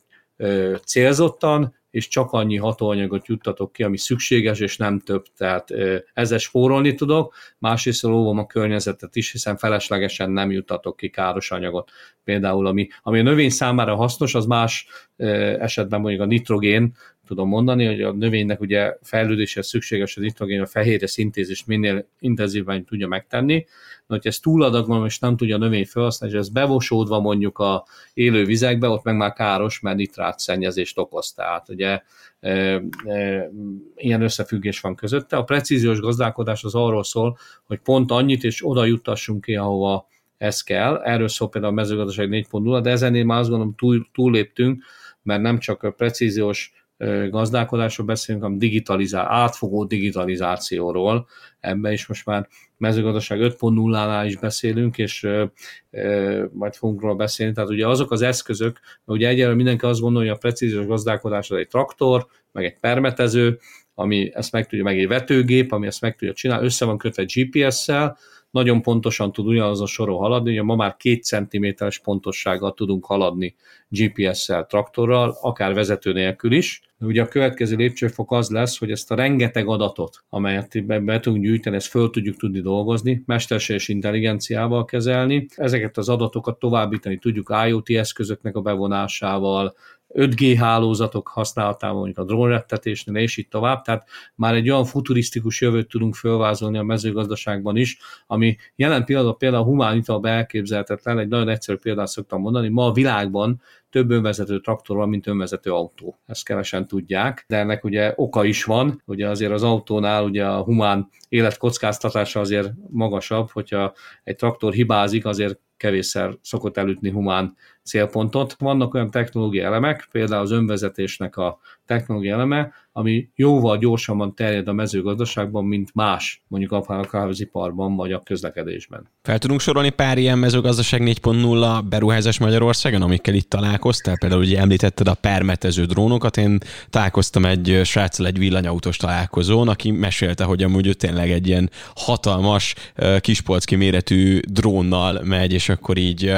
célzottan és csak annyi hatóanyagot juttatok ki, ami szükséges, és nem több, tehát ezzel spórolni tudok, másrészt óvom a környezetet is, hiszen feleslegesen nem juttatok ki káros anyagot. Például ami, ami a növény számára hasznos, az más esetben mondjuk a nitrogén, tudom mondani, hogy a növénynek ugye fejlődéshez szükséges a nitrogén, a fehérje szintézist minél intenzívben tudja megtenni, de hogyha ez túladagolom és nem tudja a növény felhasználni, és ez bevosódva mondjuk a élő vizekbe, ott meg már káros, mert nitrát szennyezést okoz. Tehát ugye e, e, ilyen összefüggés van közötte. A precíziós gazdálkodás az arról szól, hogy pont annyit és oda juttassunk ki, ahova ez kell. Erről szól például a mezőgazdaság 4.0, de ezennél már azt gondolom túl, túlléptünk, mert nem csak a precíziós gazdálkodásról beszélünk, hanem digitalizál, átfogó digitalizációról. Ebben is most már mezőgazdaság 5.0-nál is beszélünk, és majd fogunk róla beszélni. Tehát ugye azok az eszközök, ugye egyelőre mindenki azt gondolja, hogy a precíziós gazdálkodás az egy traktor, meg egy permetező, ami ezt meg tudja, meg egy vetőgép, ami ezt meg tudja csinálni, össze van kötve GPS-szel, nagyon pontosan tud ugyanaz a soron haladni, ugye ma már két centiméteres pontossággal tudunk haladni GPS-szel, traktorral, akár vezető nélkül is. Ugye a következő lépcsőfok az lesz, hogy ezt a rengeteg adatot, amelyet be, be tudunk gyűjteni, ezt föl tudjuk tudni dolgozni, mesterséges intelligenciával kezelni. Ezeket az adatokat továbbítani tudjuk IoT eszközöknek a bevonásával, 5G hálózatok használatával, mondjuk a drónrettetésnél, és így tovább. Tehát már egy olyan futurisztikus jövőt tudunk felvázolni a mezőgazdaságban is, ami jelen pillanatban például a humánita elképzelhetetlen, egy nagyon egyszerű példát szoktam mondani, ma a világban több önvezető traktor van, mint önvezető autó. Ezt kevesen tudják, de ennek ugye oka is van, ugye azért az autónál ugye a humán életkockáztatása azért magasabb, hogyha egy traktor hibázik, azért kevésszer szokott elütni humán célpontot. Vannak olyan technológiai elemek, például az önvezetésnek a technológiai eleme, ami jóval gyorsabban terjed a mezőgazdaságban, mint más, mondjuk a kávéziparban vagy a közlekedésben. Fel tudunk sorolni pár ilyen mezőgazdaság 4.0 beruházás Magyarországon, amikkel itt találkoztál? Például ugye említetted a permetező drónokat, én találkoztam egy sráccal egy villanyautós találkozón, aki mesélte, hogy amúgy ő tényleg egy ilyen hatalmas, kispolcki méretű drónnal megy, és akkor így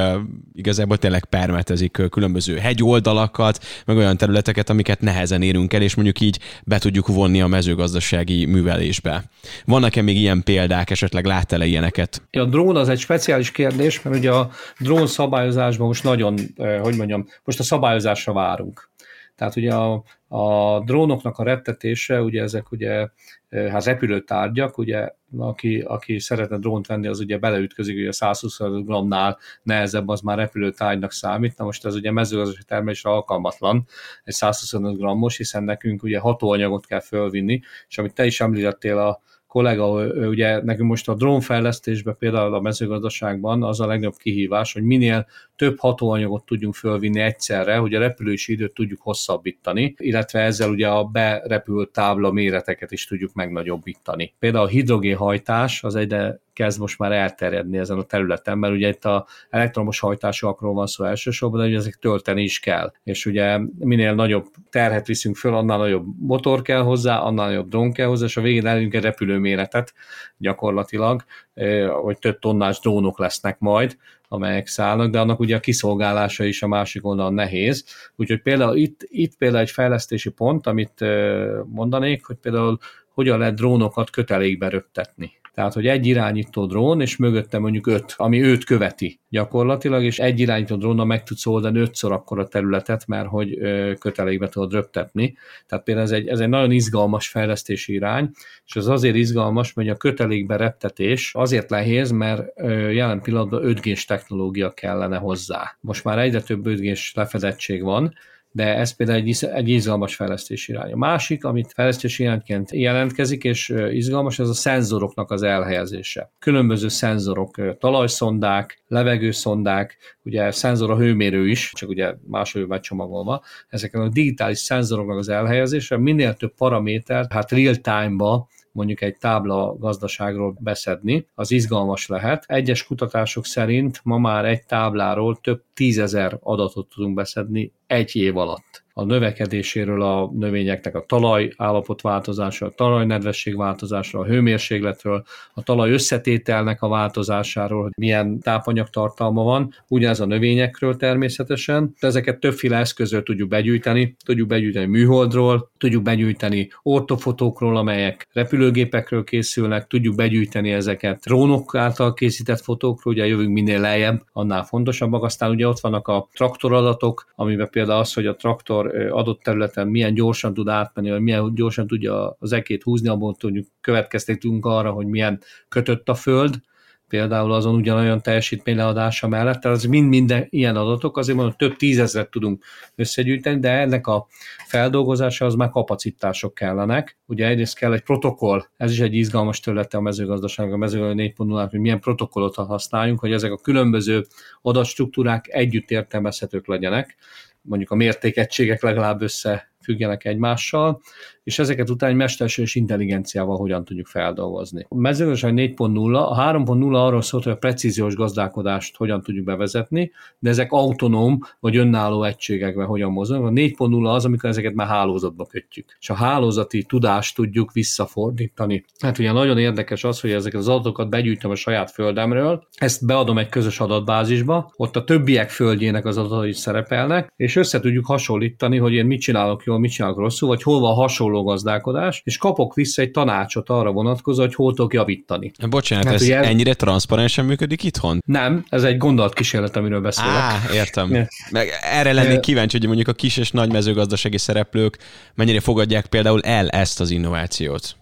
igazából tényleg permetezik különböző hegyoldalakat, meg olyan területeket, amiket nehezen érünk el, és mondjuk így be tudjuk vonni a mezőgazdasági művelésbe. Vannak-e még ilyen példák, esetleg láttál-e ilyeneket? A drón az egy speciális kérdés, mert ugye a drón szabályozásban most nagyon, hogy mondjam, most a szabályozásra várunk. Tehát ugye a, a drónoknak a rettetése, ugye ezek ugye hát repülőtárgyak, ugye aki, aki szeretne drónt venni, az ugye beleütközik, ugye 120 g-nál nehezebb, az már repülőtárgynak számít. Na most ez ugye mezőgazdasági termelésre alkalmatlan, egy 125 g-os, hiszen nekünk ugye hatóanyagot kell fölvinni, és amit te is említettél a kollega, ugye nekünk most a drónfejlesztésben, például a mezőgazdaságban az a legnagyobb kihívás, hogy minél több hatóanyagot tudjunk fölvinni egyszerre, hogy a repülési időt tudjuk hosszabbítani, illetve ezzel ugye a berepült tábla méreteket is tudjuk megnagyobbítani. Például a hidrogénhajtás az egyre kezd most már elterjedni ezen a területen, mert ugye itt a elektromos hajtásúakról van szó elsősorban, de ugye ezek tölteni is kell. És ugye minél nagyobb terhet viszünk föl, annál nagyobb motor kell hozzá, annál nagyobb drón kell hozzá, és a végén elérünk egy repülőméretet gyakorlatilag, hogy több tonnás drónok lesznek majd, amelyek szállnak, de annak ugye a kiszolgálása is a másik oldalon nehéz. Úgyhogy például itt, itt például egy fejlesztési pont, amit mondanék, hogy például hogyan lehet drónokat kötelékbe röptetni. Tehát, hogy egy irányító drón, és mögötte mondjuk öt, ami őt követi gyakorlatilag, és egy irányító drónnal meg tudsz oldani ötször akkor a területet, mert hogy kötelékbe tudod röptetni. Tehát például ez egy, ez egy nagyon izgalmas fejlesztési irány, és ez azért izgalmas, mert a kötelékbe reptetés azért nehéz, mert jelen pillanatban 5G-s technológia kellene hozzá. Most már egyre több 5G-s lefedettség van, de ez például egy, egy izgalmas fejlesztési irány. A másik, amit fejlesztési irányként jelentkezik, és izgalmas, ez a szenzoroknak az elhelyezése. Különböző szenzorok, talajszondák, levegőszondák, ugye szenzor a hőmérő is, csak ugye máshogy vagy csomagolva, ezeken a digitális szenzoroknak az elhelyezése, minél több paramétert, hát real time-ba mondjuk egy tábla gazdaságról beszedni, az izgalmas lehet. Egyes kutatások szerint ma már egy tábláról több tízezer adatot tudunk beszedni egy év alatt a növekedéséről a növényeknek a talaj állapot változása, a talajnedvesség változása, a hőmérsékletről, a talaj összetételnek a változásáról, hogy milyen tápanyag tartalma van, ugyanez a növényekről természetesen. Ezeket többféle eszközről tudjuk begyűjteni, tudjuk begyűjteni műholdról, tudjuk begyűjteni ortofotókról, amelyek repülőgépekről készülnek, tudjuk begyűjteni ezeket drónok által készített fotókról, ugye jövünk minél lejjebb, annál fontosabbak. Aztán ugye ott vannak a traktoradatok, amiben például az, hogy a traktor adott területen milyen gyorsan tud átmenni, vagy milyen gyorsan tudja az ekét húzni, abból tudjuk következtetünk arra, hogy milyen kötött a föld, például azon ugyanolyan teljesítményleadása mellett, tehát az mind minden ilyen adatok, azért mondom, több tízezret tudunk összegyűjteni, de ennek a feldolgozása az már kapacitások kellenek. Ugye egyrészt kell egy protokoll, ez is egy izgalmas területe a mezőgazdaság, a mezőgazdaság 4.0, hogy milyen protokollot használjunk, hogy ezek a különböző adatstruktúrák együtt értelmezhetők legyenek mondjuk a mértékegységek legalább összefüggjenek egymással, és ezeket utána egy mesterséges intelligenciával hogyan tudjuk feldolgozni. A mezőgazdaság 4.0, a 3.0 arról szólt, hogy a precíziós gazdálkodást hogyan tudjuk bevezetni, de ezek autonóm vagy önálló egységekben hogyan mozognak. A 4.0 az, amikor ezeket már hálózatba kötjük, és a hálózati tudást tudjuk visszafordítani. Hát ugye nagyon érdekes az, hogy ezeket az adatokat begyűjtöm a saját földemről, ezt beadom egy közös adatbázisba, ott a többiek földjének az adatai szerepelnek, és össze tudjuk hasonlítani, hogy én mit csinálok jól, mit csinálok rosszul, vagy hol van hasonló hasonló gazdálkodás, és kapok vissza egy tanácsot arra vonatkozó, hogy hol tudok javítani. Bocsánat, hát, ez ez ennyire transzparensen működik itthon? Nem, ez egy gondolatkísérlet, amiről beszélek. Á, értem. Meg erre lennék kíváncsi, hogy mondjuk a kis és nagy mezőgazdasági szereplők mennyire fogadják például el ezt az innovációt.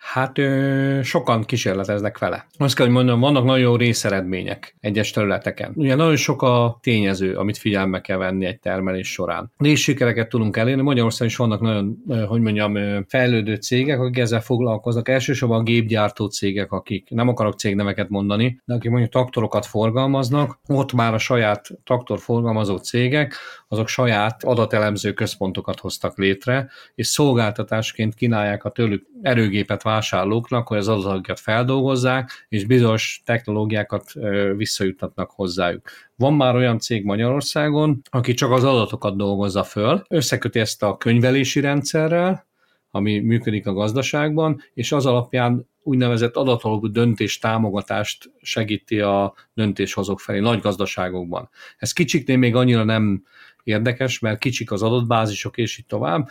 Hát ö, sokan kísérleteznek vele. Azt kell, hogy mondjam, vannak nagyon jó részeredmények egyes területeken. Ugye nagyon sok a tényező, amit figyelme kell venni egy termelés során. Részsikereket tudunk elérni. Magyarországon is vannak nagyon, hogy mondjam, fejlődő cégek, akik ezzel foglalkoznak. Elsősorban a gépgyártó cégek, akik nem akarok cégneveket mondani, de akik mondjuk traktorokat forgalmaznak, ott már a saját traktorforgalmazó cégek, azok saját adatelemző központokat hoztak létre, és szolgáltatásként kínálják a tőlük erőgépet vásárlóknak, hogy az adatokat feldolgozzák, és bizonyos technológiákat visszajuttatnak hozzájuk. Van már olyan cég Magyarországon, aki csak az adatokat dolgozza föl, összeköti ezt a könyvelési rendszerrel, ami működik a gazdaságban, és az alapján úgynevezett adatalapú döntés támogatást segíti a döntéshozók felé nagy gazdaságokban. Ez kicsiknél még annyira nem érdekes, mert kicsik az adatbázisok, és így tovább,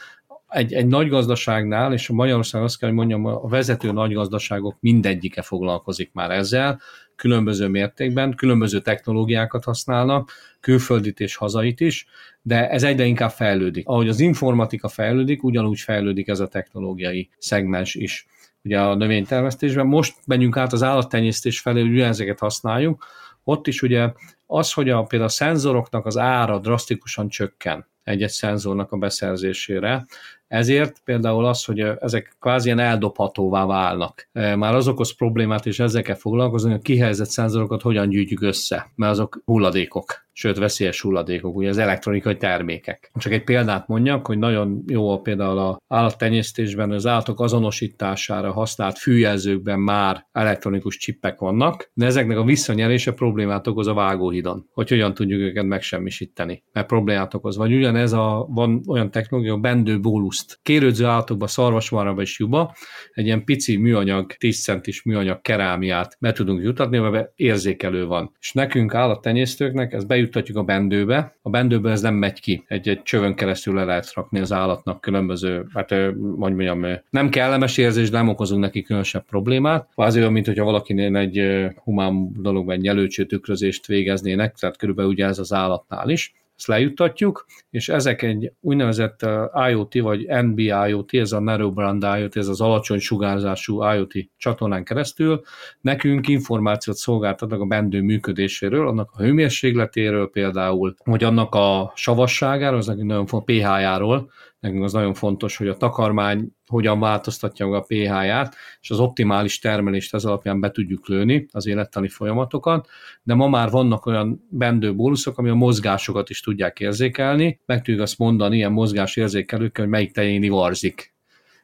egy, egy nagy gazdaságnál, és a Magyarország azt kell, hogy mondjam, a vezető nagy gazdaságok mindegyike foglalkozik már ezzel, különböző mértékben, különböző technológiákat használnak, külföldit és hazait is, de ez egyre inkább fejlődik. Ahogy az informatika fejlődik, ugyanúgy fejlődik ez a technológiai szegmens is. Ugye a növénytermesztésben most menjünk át az állattenyésztés felé, hogy ezeket használjuk, ott is ugye az, hogy a, például a szenzoroknak az ára drasztikusan csökken egy-egy szenzornak a beszerzésére, ezért például az, hogy ezek kvázi ilyen eldobhatóvá válnak. Már az okoz problémát, és ezekkel foglalkozni, hogy a kihelyezett szenzorokat hogyan gyűjtjük össze, mert azok hulladékok sőt veszélyes hulladékok, ugye az elektronikai termékek. Csak egy példát mondjak, hogy nagyon jó a például a állattenyésztésben az állatok azonosítására használt fűjelzőkben már elektronikus csippek vannak, de ezeknek a visszanyerése problémát okoz a vágóhidon, hogy hogyan tudjuk őket megsemmisíteni, mert problémát okoz. Vagy ugyanez a, van olyan technológia, a bendő bóluszt. Kérődző állatokba, szarvasmarhába és juba egy ilyen pici műanyag, 10 centis műanyag kerámiát be tudunk jutatni, mert érzékelő van. És nekünk állattenyésztőknek ez bejut bejuttatjuk a bendőbe. A bendőbe ez nem megy ki. Egy, egy csövön keresztül le lehet rakni az állatnak különböző, hát hogy mondjam, nem kellemes érzés, nem okozunk neki különösebb problémát. Kvázi olyan, mint hogyha valakinél egy humán dologban egy nyelőcső tükrözést végeznének, tehát körülbelül ugye ez az állatnál is ezt lejuttatjuk, és ezek egy úgynevezett IoT vagy NB-IoT, ez a Narrowband IoT, ez az alacsony sugárzású IoT csatornán keresztül. Nekünk információt szolgáltatnak a bendő működéséről, annak a hőmérsékletéről például, vagy annak a savasságáról, az nekünk nagyon pH-járól, nekünk az nagyon fontos, hogy a takarmány hogyan változtatja meg a pH-ját, és az optimális termelést ez alapján be tudjuk lőni, az élettani folyamatokat, de ma már vannak olyan bendő bóluszok, ami a mozgásokat is tudják érzékelni, meg tudjuk azt mondani ilyen mozgás érzékelőkkel, hogy melyik tején ivarzik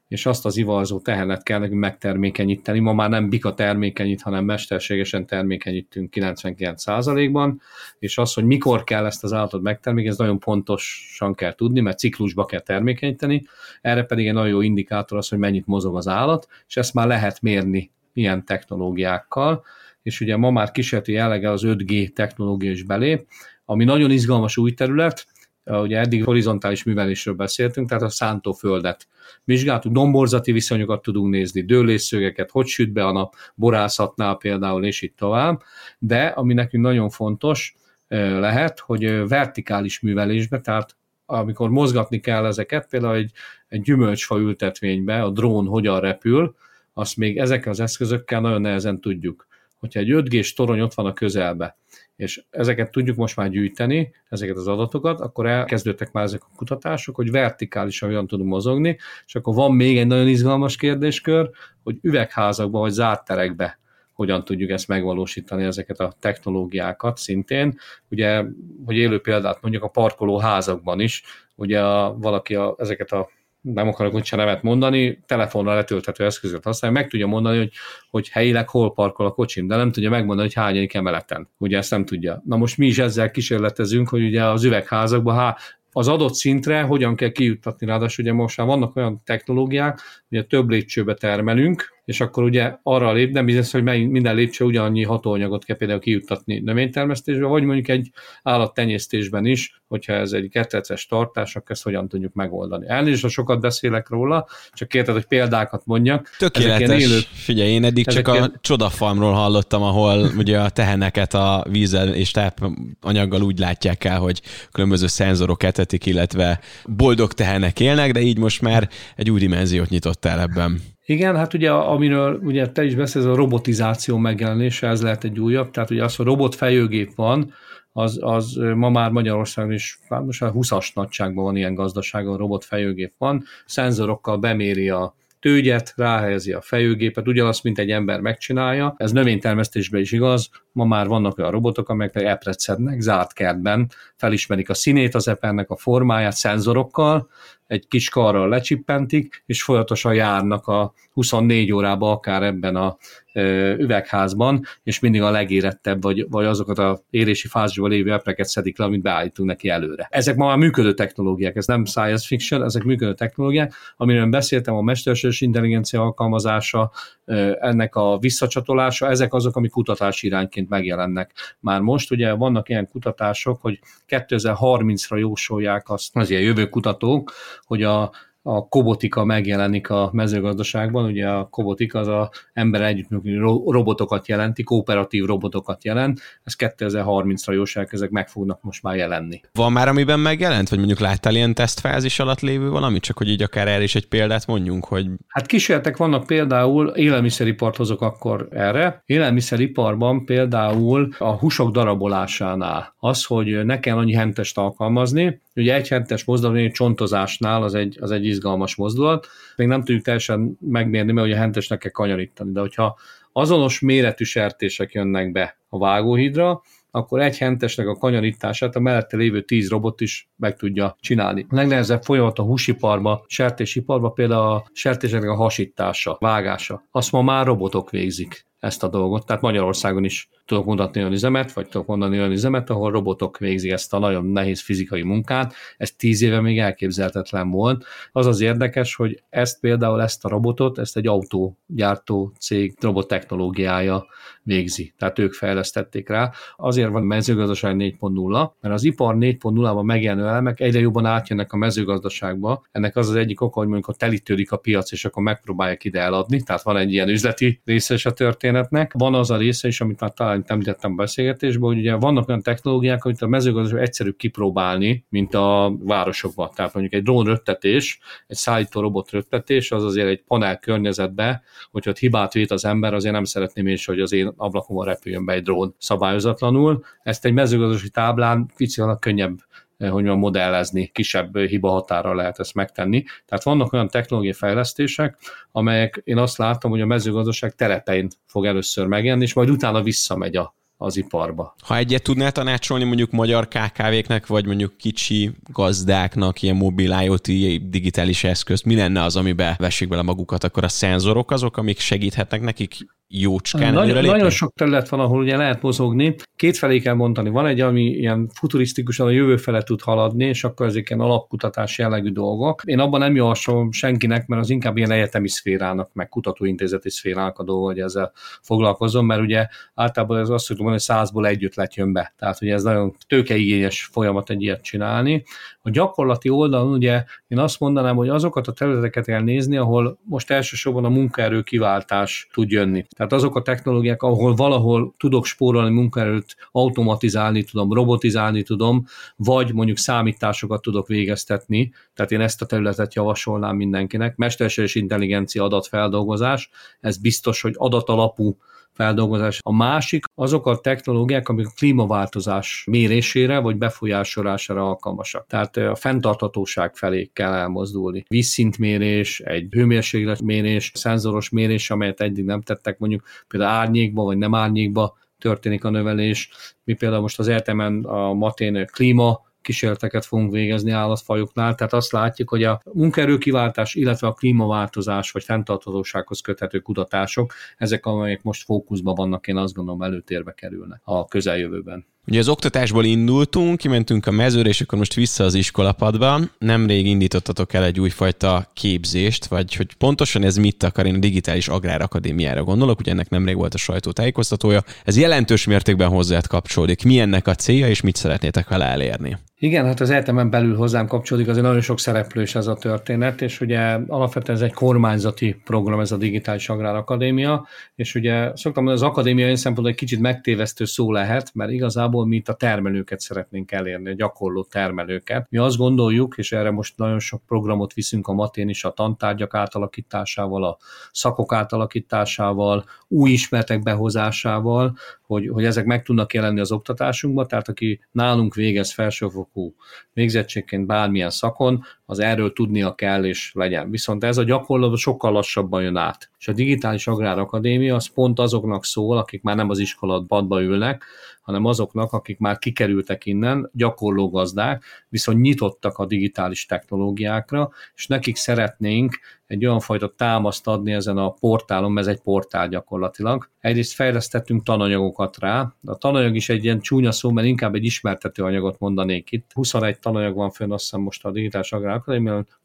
és azt az ivarzó tehenet kell nekünk megtermékenyíteni. Ma már nem bika termékenyít, hanem mesterségesen termékenyítünk 99%-ban, és az, hogy mikor kell ezt az állatot megtermékenyíteni, ez nagyon pontosan kell tudni, mert ciklusba kell termékenyíteni, erre pedig egy nagyon jó indikátor az, hogy mennyit mozog az állat, és ezt már lehet mérni ilyen technológiákkal, és ugye ma már kísérleti jellege az 5G technológia is belép, ami nagyon izgalmas új terület, ugye eddig horizontális művelésről beszéltünk, tehát a szántóföldet vizsgáltuk, domborzati viszonyokat tudunk nézni, dőlésszögeket, hogy süt be a nap, borászatnál például, és itt tovább, de ami nekünk nagyon fontos lehet, hogy vertikális művelésbe, tehát amikor mozgatni kell ezeket, például egy, egy gyümölcsfa ültetvénybe a drón hogyan repül, azt még ezekkel az eszközökkel nagyon nehezen tudjuk. Hogyha egy 5G-s torony ott van a közelbe, és ezeket tudjuk most már gyűjteni, ezeket az adatokat, akkor elkezdődtek már ezek a kutatások, hogy vertikálisan hogyan tudunk mozogni, és akkor van még egy nagyon izgalmas kérdéskör, hogy üvegházakba vagy zárt terekbe hogyan tudjuk ezt megvalósítani, ezeket a technológiákat szintén. Ugye, hogy élő példát mondjuk a parkoló házakban is, ugye a, valaki a, ezeket a nem akarok úgyse nevet mondani, telefonra letölthető eszközöt használja, meg tudja mondani, hogy, hogy helyileg hol parkol a kocsim, de nem tudja megmondani, hogy hányadik emeleten. Ugye ezt nem tudja. Na most mi is ezzel kísérletezünk, hogy ugye az üvegházakban há, az adott szintre hogyan kell kijuttatni, ráadásul ugye most már vannak olyan technológiák, hogy több lépcsőbe termelünk, és akkor ugye arra lép, nem biztos, hogy minden lépcső ugyanannyi hatóanyagot kell például kijuttatni növénytermesztésbe, vagy mondjuk egy állattenyésztésben is, hogyha ez egy ketreces tartás, akkor ezt hogyan tudjuk megoldani. Elnézést, ha sokat beszélek róla, csak kérted, hogy példákat mondjak. Tökéletes. Élő... Figyelj, én eddig csak a ilyen... csodafarmról hallottam, ahol ugye a teheneket a vízzel és tápanyaggal úgy látják el, hogy különböző szenzorok etetik, illetve boldog tehenek élnek, de így most már egy új dimenziót nyitottál ebben. Igen, hát ugye amiről ugye te is beszélsz, a robotizáció megjelenése, ez lehet egy újabb, tehát ugye az, hogy robot fejőgép van, az, az ma már Magyarországon is, hát most már 20-as nagyságban van ilyen gazdaságon, robot fejőgép van, szenzorokkal beméri a tőgyet, ráhelyezi a fejőgépet, ugyanazt, mint egy ember megcsinálja. Ez növénytermesztésben is igaz, ma már vannak olyan robotok, amelyek epret szednek zárt kertben, felismerik a színét az epernek, a formáját szenzorokkal, egy kis karral lecsippentik, és folyamatosan járnak a 24 órába akár ebben a üvegházban, és mindig a legérettebb, vagy, vagy azokat a érési fázisban lévő epreket szedik le, amit beállítunk neki előre. Ezek ma már működő technológiák, ez nem science fiction, ezek működő technológiák, amiről beszéltem, a mesterséges intelligencia alkalmazása, ennek a visszacsatolása, ezek azok, ami kutatási irányként megjelennek. Már most ugye vannak ilyen kutatások, hogy 2030-ra jósolják azt az ilyen jövőkutatók, hogy a a kobotika megjelenik a mezőgazdaságban, ugye a kobotika az a ember együttműködő robotokat jelenti, kooperatív robotokat jelent, ez 2030-ra jóság, ezek meg fognak most már jelenni. Van már, amiben megjelent, vagy mondjuk láttál ilyen tesztfázis alatt lévő valami, csak hogy így akár erre is egy példát mondjunk, hogy... Hát kísérletek vannak például, élelmiszeripart hozok akkor erre, élelmiszeriparban például a húsok darabolásánál az, hogy ne kell annyi hentest alkalmazni, ugye egy hentes mozdulat, csontozásnál az egy, az egy izgalmas mozdulat. Még nem tudjuk teljesen megmérni, mert ugye hentesnek kell kanyarítani, de hogyha azonos méretű sertések jönnek be a vágóhídra, akkor egy hentesnek a kanyarítását a mellette lévő tíz robot is meg tudja csinálni. A legnehezebb folyamat a húsiparba, sertésiparba például a sertéseknek a hasítása, vágása. Azt ma már robotok végzik ezt a dolgot. Tehát Magyarországon is tudok mutatni olyan üzemet, vagy tudok mondani olyan üzemet, ahol robotok végzik ezt a nagyon nehéz fizikai munkát. Ez tíz éve még elképzelhetetlen volt. Az az érdekes, hogy ezt például ezt a robotot, ezt egy autógyártó cég robot technológiája végzi. Tehát ők fejlesztették rá. Azért van mezőgazdaság 4.0, mert az ipar 4.0-ban megjelenő elemek egyre jobban átjönnek a mezőgazdaságba. Ennek az az egyik oka, hogy mondjuk a telítődik a piac, és akkor megpróbálják ide eladni. Tehát van egy ilyen üzleti része is a történetnek. Van az a része is, amit már talán említettem a beszélgetésben, hogy ugye vannak olyan technológiák, amit a mezőgazdaság egyszerűbb kipróbálni, mint a városokban. Tehát mondjuk egy drón röttetés, egy szállító robot röttetés, az azért egy panel környezetbe, hogyha ott hibát vét az ember, azért nem szeretném is, hogy az én ablakomon repüljön be egy drón szabályozatlanul. Ezt egy mezőgazdasági táblán viszonylag könnyebb hogy mondjam, modellezni, kisebb hiba határa lehet ezt megtenni. Tehát vannak olyan technológiai fejlesztések, amelyek én azt látom, hogy a mezőgazdaság terepein fog először megjelenni, és majd utána visszamegy a az iparba. Ha egyet tudnál tanácsolni mondjuk magyar KKV-knek, vagy mondjuk kicsi gazdáknak ilyen mobil IoT digitális eszközt, mi lenne az, amibe vessék bele magukat, akkor a szenzorok azok, amik segíthetnek nekik jócskán nagyon, nagyon sok terület van, ahol ugye lehet mozogni. Két felé kell mondani. Van egy, ami ilyen futurisztikusan a jövő fele tud haladni, és akkor ezek ilyen alapkutatás jellegű dolgok. Én abban nem javaslom senkinek, mert az inkább ilyen egyetemi szférának, meg kutatóintézeti szférának a dolga, hogy ezzel foglalkozom, mert ugye általában ez azt tudom hogy százból egy ötlet jön be. Tehát ugye ez nagyon tőkeigényes folyamat egy ilyet csinálni. A gyakorlati oldalon ugye én azt mondanám, hogy azokat a területeket kell nézni, ahol most elsősorban a munkaerő kiváltás tud jönni. Tehát azok a technológiák, ahol valahol tudok spórolni munkaerőt, automatizálni tudom, robotizálni tudom, vagy mondjuk számításokat tudok végeztetni, tehát én ezt a területet javasolnám mindenkinek. Mesterséges intelligencia adatfeldolgozás, ez biztos, hogy adatalapú feldolgozás. A másik azok a technológiák, amik a klímaváltozás mérésére vagy befolyásolására alkalmasak. Tehát a fenntarthatóság felé kell elmozdulni. Vízszintmérés, egy hőmérsékletmérés, szenzoros mérés, amelyet eddig nem tettek mondjuk például árnyékba vagy nem árnyékba történik a növelés. Mi például most az értemen a Matén klíma kísérleteket fogunk végezni állatfajoknál, tehát azt látjuk, hogy a munkaerőkiváltás, illetve a klímaváltozás vagy fenntarthatósághoz köthető kutatások, ezek, amelyek most fókuszban vannak, én azt gondolom előtérbe kerülnek a közeljövőben. Ugye az oktatásból indultunk, kimentünk a mezőre, és akkor most vissza az iskolapadba. Nemrég indítottatok el egy újfajta képzést, vagy hogy pontosan ez mit akar, én a Digitális Agrár Akadémiára gondolok, ugye ennek nemrég volt a sajtótájékoztatója. Ez jelentős mértékben hozzád kapcsolódik. Mi ennek a célja, és mit szeretnétek vele elérni? Igen, hát az egyetemen belül hozzám kapcsolódik, azért nagyon sok szereplős ez a történet, és ugye alapvetően ez egy kormányzati program, ez a Digitális Agrár Akadémia, és ugye szoktam mondani, az akadémia ilyen szempontból egy kicsit megtévesztő szó lehet, mert igazából mi itt a termelőket szeretnénk elérni, a gyakorló termelőket. Mi azt gondoljuk, és erre most nagyon sok programot viszünk a matén is, a tantárgyak átalakításával, a szakok átalakításával, új ismertek behozásával, hogy, hogy ezek meg tudnak jelenni az oktatásunkban, tehát aki nálunk végez felsőfokú végzettségként bármilyen szakon, az erről tudnia kell és legyen. Viszont ez a gyakorlatban sokkal lassabban jön át. És a Digitális Agrár Akadémia az pont azoknak szól, akik már nem az iskolatban ülnek, hanem azoknak, akik már kikerültek innen, gyakorló gazdák, viszont nyitottak a digitális technológiákra, és nekik szeretnénk egy olyan fajta támaszt adni ezen a portálon, ez egy portál gyakorlatilag. Egyrészt fejlesztettünk tananyagokat rá, a tananyag is egy ilyen csúnya szó, mert inkább egy ismertető anyagot mondanék itt. 21 tananyag van fönn, azt hiszem most a Digitális Agrár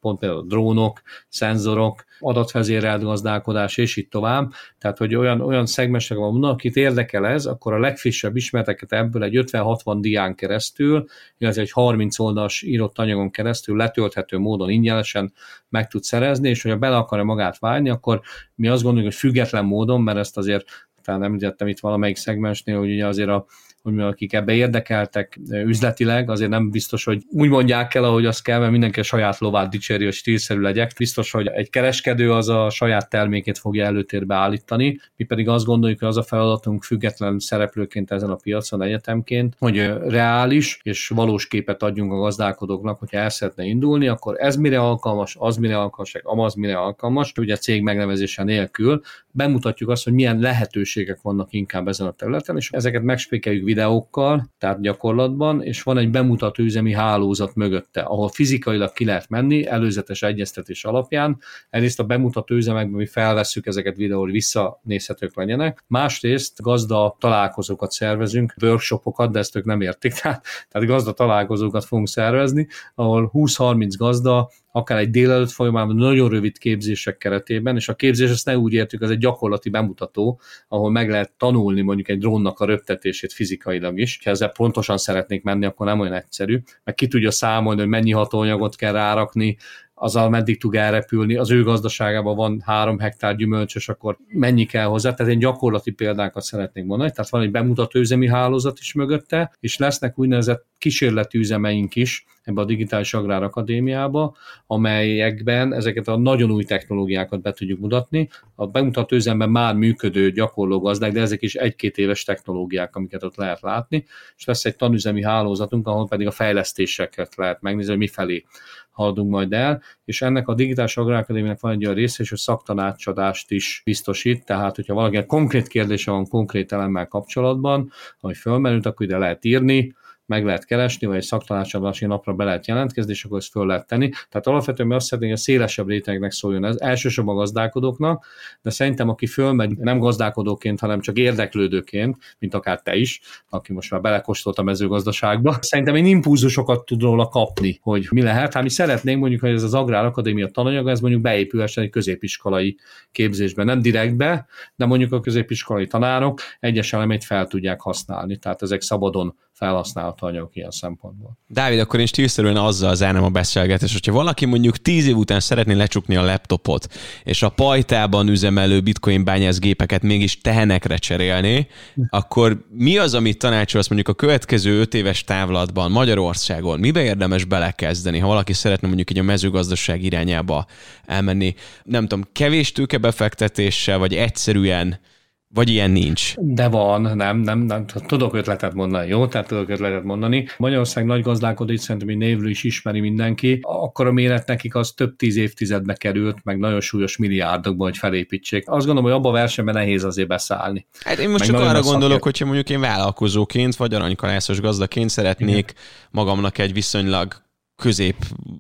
pont például drónok, szenzorok, adatvezérelt gazdálkodás, és így tovább. Tehát, hogy olyan, olyan szegmesek van, akit érdekel ez, akkor a legfrissebb ismereteket ebből egy 50-60 dián keresztül, illetve egy 30 oldalas írott anyagon keresztül letölthető módon ingyenesen meg tud szerezni, és hogyha bele akarja magát vágni, akkor mi azt gondoljuk, hogy független módon, mert ezt azért talán említettem itt valamelyik szegmensnél, hogy ugye azért a hogy akik ebbe érdekeltek üzletileg, azért nem biztos, hogy úgy mondják el, ahogy azt kell, mert mindenki a saját lovát dicséri, hogy stílszerű legyek. Biztos, hogy egy kereskedő az a saját termékét fogja előtérbe állítani, mi pedig azt gondoljuk, hogy az a feladatunk független szereplőként ezen a piacon egyetemként, hogy reális és valós képet adjunk a gazdálkodóknak, hogyha el szeretne indulni, akkor ez mire alkalmas, az mire alkalmas, amaz mire alkalmas, ugye cég megnevezése nélkül, bemutatjuk azt, hogy milyen lehetőségek vannak inkább ezen a területen, és ezeket megspékeljük videókkal, tehát gyakorlatban, és van egy bemutató üzemi hálózat mögötte, ahol fizikailag ki lehet menni, előzetes egyeztetés alapján. Egyrészt a bemutató üzemekben mi felvesszük ezeket videóra, visszanézhetők legyenek. Másrészt gazda találkozókat szervezünk, workshopokat, de ezt ők nem értik, tehát, tehát gazda találkozókat fogunk szervezni, ahol 20-30 gazda akár egy délelőtt folyamán nagyon rövid képzések keretében, és a képzés ezt ne úgy értük, az egy gyakorlati bemutató, ahol meg lehet tanulni mondjuk egy drónnak a röptetését fizikailag is. Ha ezzel pontosan szeretnék menni, akkor nem olyan egyszerű, meg ki tudja számolni, hogy mennyi hatóanyagot kell rárakni, azzal meddig tud elrepülni, az ő gazdaságában van három hektár gyümölcsös, akkor mennyi kell hozzá, tehát én gyakorlati példákat szeretnék mondani, tehát van egy bemutató üzemi hálózat is mögötte, és lesznek úgynevezett kísérleti üzemeink is ebbe a Digitális Agrár Akadémiába, amelyekben ezeket a nagyon új technológiákat be tudjuk mutatni. A bemutató üzemben már működő gyakorló gazdák, de ezek is egy-két éves technológiák, amiket ott lehet látni, és lesz egy tanüzemi hálózatunk, ahol pedig a fejlesztéseket lehet megnézni, hogy mifelé haladunk majd el, és ennek a Digitális Agrárakadémiának van egy olyan része, és hogy szaktanácsadást is biztosít, tehát hogyha valakinek konkrét kérdése van konkrét elemmel kapcsolatban, hogy fölmerült, akkor ide lehet írni, meg lehet keresni, vagy egy szaktanácsadási napra be lehet jelentkezni, és akkor ezt föl lehet tenni. Tehát alapvetően mi azt szeretnénk, hogy a szélesebb rétegnek szóljon ez, elsősorban a gazdálkodóknak, de szerintem aki fölmegy nem gazdálkodóként, hanem csak érdeklődőként, mint akár te is, aki most már belekóstolt a mezőgazdaságba, szerintem én impulzusokat tud róla kapni, hogy mi lehet. Hát mi szeretnénk mondjuk, hogy ez az Agrár Akadémia tananyaga, ez mondjuk beépülhessen egy középiskolai képzésbe, nem direktbe, de mondjuk a középiskolai tanárok egyes elemét fel tudják használni, tehát ezek szabadon felhasználható anyagok ilyen szempontból. Dávid, akkor én stílszerűen azzal zárnám a beszélgetést, hogyha valaki mondjuk tíz év után szeretné lecsukni a laptopot, és a pajtában üzemelő bitcoin bányászgépeket mégis tehenekre cserélni, akkor mi az, amit tanácsolsz mondjuk a következő öt éves távlatban Magyarországon? Mibe érdemes belekezdeni, ha valaki szeretne mondjuk így a mezőgazdaság irányába elmenni? Nem tudom, kevés tőkebefektetéssel, vagy egyszerűen vagy ilyen nincs? De van, nem, nem, nem, tudok ötletet mondani, jó? Tehát tudok ötletet mondani. Magyarország nagy gazdálkodó, itt szerintem névről is ismeri mindenki. Akkor a méret nekik az több tíz évtizedbe került, meg nagyon súlyos milliárdokban, hogy felépítsék. Azt gondolom, hogy abba a versenyben nehéz azért beszállni. Hát én most meg csak arra gondolok, hogyha mondjuk én vállalkozóként, vagy aranykalászos gazdaként szeretnék Igen. magamnak egy viszonylag közép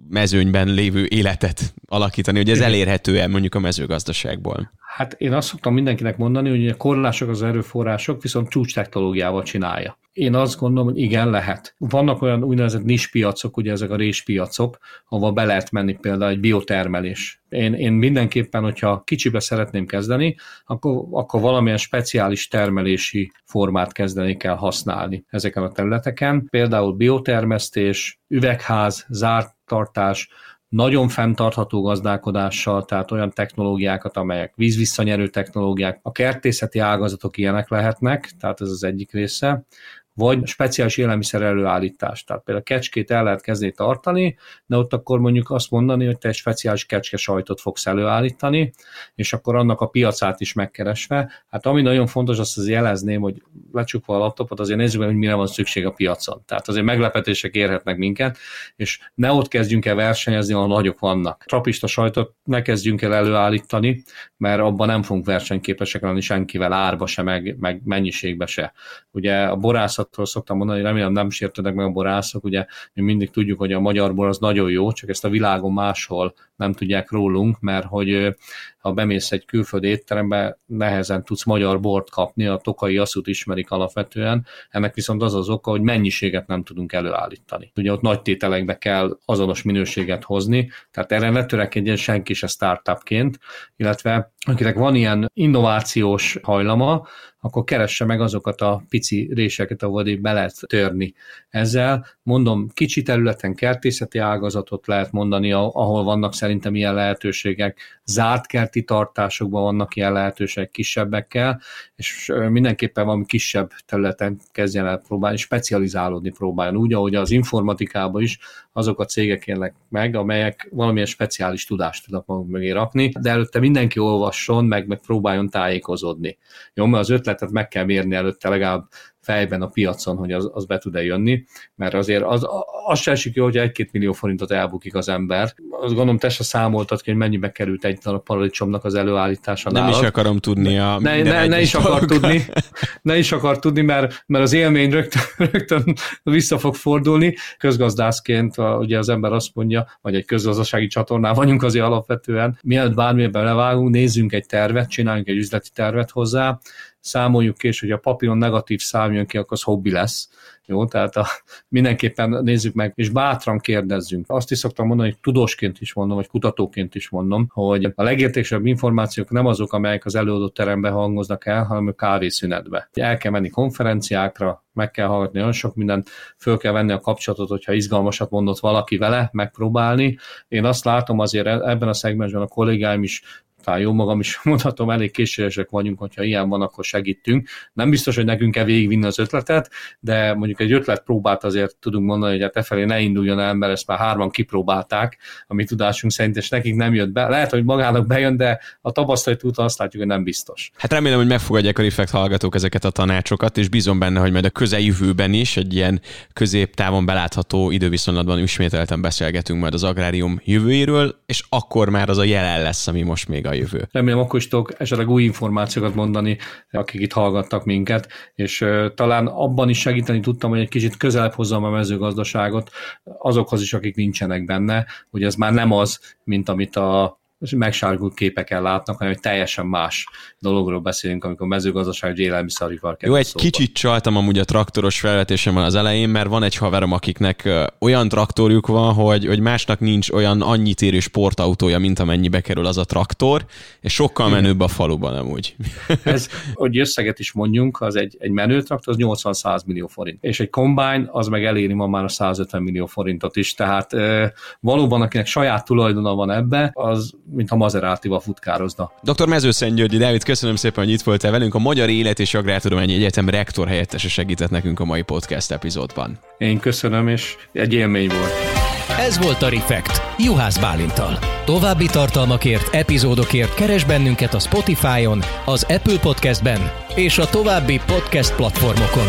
mezőnyben lévő életet alakítani, hogy ez elérhető-e mondjuk a mezőgazdaságból? Hát én azt szoktam mindenkinek mondani, hogy a korlások az erőforrások, viszont csúcs technológiával csinálja. Én azt gondolom, hogy igen, lehet. Vannak olyan úgynevezett nispiacok, ugye ezek a réspiacok, ahova be lehet menni például egy biotermelés. Én, én mindenképpen, hogyha kicsibe szeretném kezdeni, akkor, akkor valamilyen speciális termelési formát kezdeni kell használni ezeken a területeken. Például biotermesztés, üvegház, zárt tartás, nagyon fenntartható gazdálkodással, tehát olyan technológiákat, amelyek vízvisszanyerő technológiák, a kertészeti ágazatok ilyenek lehetnek, tehát ez az egyik része, vagy speciális élelmiszer előállítás. Tehát például kecskét el lehet kezdeni tartani, de ott akkor mondjuk azt mondani, hogy te egy speciális kecske sajtot fogsz előállítani, és akkor annak a piacát is megkeresve. Hát ami nagyon fontos, azt az jelezném, hogy lecsukva a laptopot, azért nézzük meg, hogy mire van szükség a piacon. Tehát azért meglepetések érhetnek minket, és ne ott kezdjünk el versenyezni, ahol nagyok vannak. Trapista sajtot ne kezdjünk el előállítani, mert abban nem fogunk versenyképesek lenni senkivel, árba se, meg, meg mennyiségbe se. Ugye a borászatról szoktam mondani, remélem nem sértődnek meg a borászok, ugye mi mindig tudjuk, hogy a magyar bor az nagyon jó, csak ezt a világon máshol nem tudják rólunk, mert hogy ha bemész egy külföldi étterembe, nehezen tudsz magyar bort kapni, a tokai asszút ismerik alapvetően, ennek viszont az az oka, hogy mennyiséget nem tudunk előállítani. Ugye ott nagy tételekbe kell azonos minőséget hozni, tehát erre ne törekedjen senki se startupként, illetve akinek van ilyen innovációs hajlama, akkor keresse meg azokat a pici réseket, ahol be lehet törni. Ezzel mondom, kicsi területen kertészeti ágazatot lehet mondani, ahol vannak szerintem ilyen lehetőségek, zárt kerti tartásokban vannak ilyen lehetőségek kisebbekkel, és mindenképpen valami kisebb területen kezdjen el próbálni, specializálódni próbáljon, úgy, ahogy az informatikában is azok a cégek élnek meg, amelyek valamilyen speciális tudást tudnak maguk mögé rakni, de előtte mindenki olvasson, meg, meg próbáljon tájékozódni. Jó, mert az ötletet meg kell mérni előtte legalább fejben a piacon, hogy az, az be tud-e jönni, mert azért az, az se esik jó, hogy egy-két millió forintot elbukik az ember. Azt gondolom, te se számoltad ki, hogy mennyibe került egy a paradicsomnak az előállítása. Nem nálad. is akarom tudni a ne, ne, ne is akar tudni, ne is akar tudni, mert, mert az élmény rögtön, rögtön vissza fog fordulni. Közgazdászként ugye az ember azt mondja, vagy egy közgazdasági csatornán vagyunk azért alapvetően, mielőtt bármilyen belevágunk, nézzünk egy tervet, csináljunk egy üzleti tervet hozzá, számoljuk ki, és hogy a papíron negatív szám jön ki, akkor az hobbi lesz. Jó, tehát a, mindenképpen nézzük meg, és bátran kérdezzünk. Azt is szoktam mondani, hogy tudósként is mondom, vagy kutatóként is mondom, hogy a legértékesebb információk nem azok, amelyek az előadó terembe hangoznak el, hanem a kávészünetbe. El kell menni konferenciákra, meg kell hallgatni olyan sok mindent, föl kell venni a kapcsolatot, hogyha izgalmasat mondott valaki vele, megpróbálni. Én azt látom azért e- ebben a szegmensben a kollégáim is talán jó magam is mondhatom, elég készségesek vagyunk, hogyha ilyen van, akkor segítünk. Nem biztos, hogy nekünk kell végigvinni az ötletet, de mondjuk egy ötlet próbát azért tudunk mondani, hogy hát e felé ne induljon el, mert ezt már hárman kipróbálták, a mi tudásunk szerint, és nekik nem jött be. Lehet, hogy magának bejön, de a tapasztalat után azt látjuk, hogy nem biztos. Hát remélem, hogy megfogadják a Reflect hallgatók ezeket a tanácsokat, és bízom benne, hogy majd a közeljövőben is egy ilyen középtávon belátható időviszonylatban ismételten beszélgetünk majd az agrárium jövőjéről, és akkor már az a jelen lesz, ami most még a jövő. Remélem akkor is tudok esetleg új információkat mondani, akik itt hallgattak minket, és talán abban is segíteni tudtam, hogy egy kicsit közelebb hozzam a mezőgazdaságot azokhoz is, akik nincsenek benne, hogy ez már nem az, mint amit a megsárgult képeken látnak, hanem egy teljesen más dologról beszélünk, amikor mezőgazdaság, élelmiszeripar Jó, egy szóba. kicsit csaltam amúgy a traktoros felvetésemben az elején, mert van egy haverom, akiknek olyan traktorjuk van, hogy, hogy másnak nincs olyan annyit érő sportautója, mint amennyibe kerül az a traktor, és sokkal menőbb a faluban amúgy. Ez, hogy összeget is mondjunk, az egy, egy menő traktor, az 80-100 millió forint. És egy combine, az meg eléri ma már a 150 millió forintot is. Tehát valóban, akinek saját tulajdona van ebbe, az mint a Maserati-val futkározna. Dr. Mezőszent Györgyi Dávid, köszönöm szépen, hogy itt voltál velünk. A Magyar Élet és Agrártudományi Egyetem rektor helyettese segített nekünk a mai podcast epizódban. Én köszönöm, és egy élmény volt. Ez volt a Refekt, Juhász Bálintal. További tartalmakért, epizódokért keres bennünket a Spotify-on, az Apple Podcast-ben és a további podcast platformokon.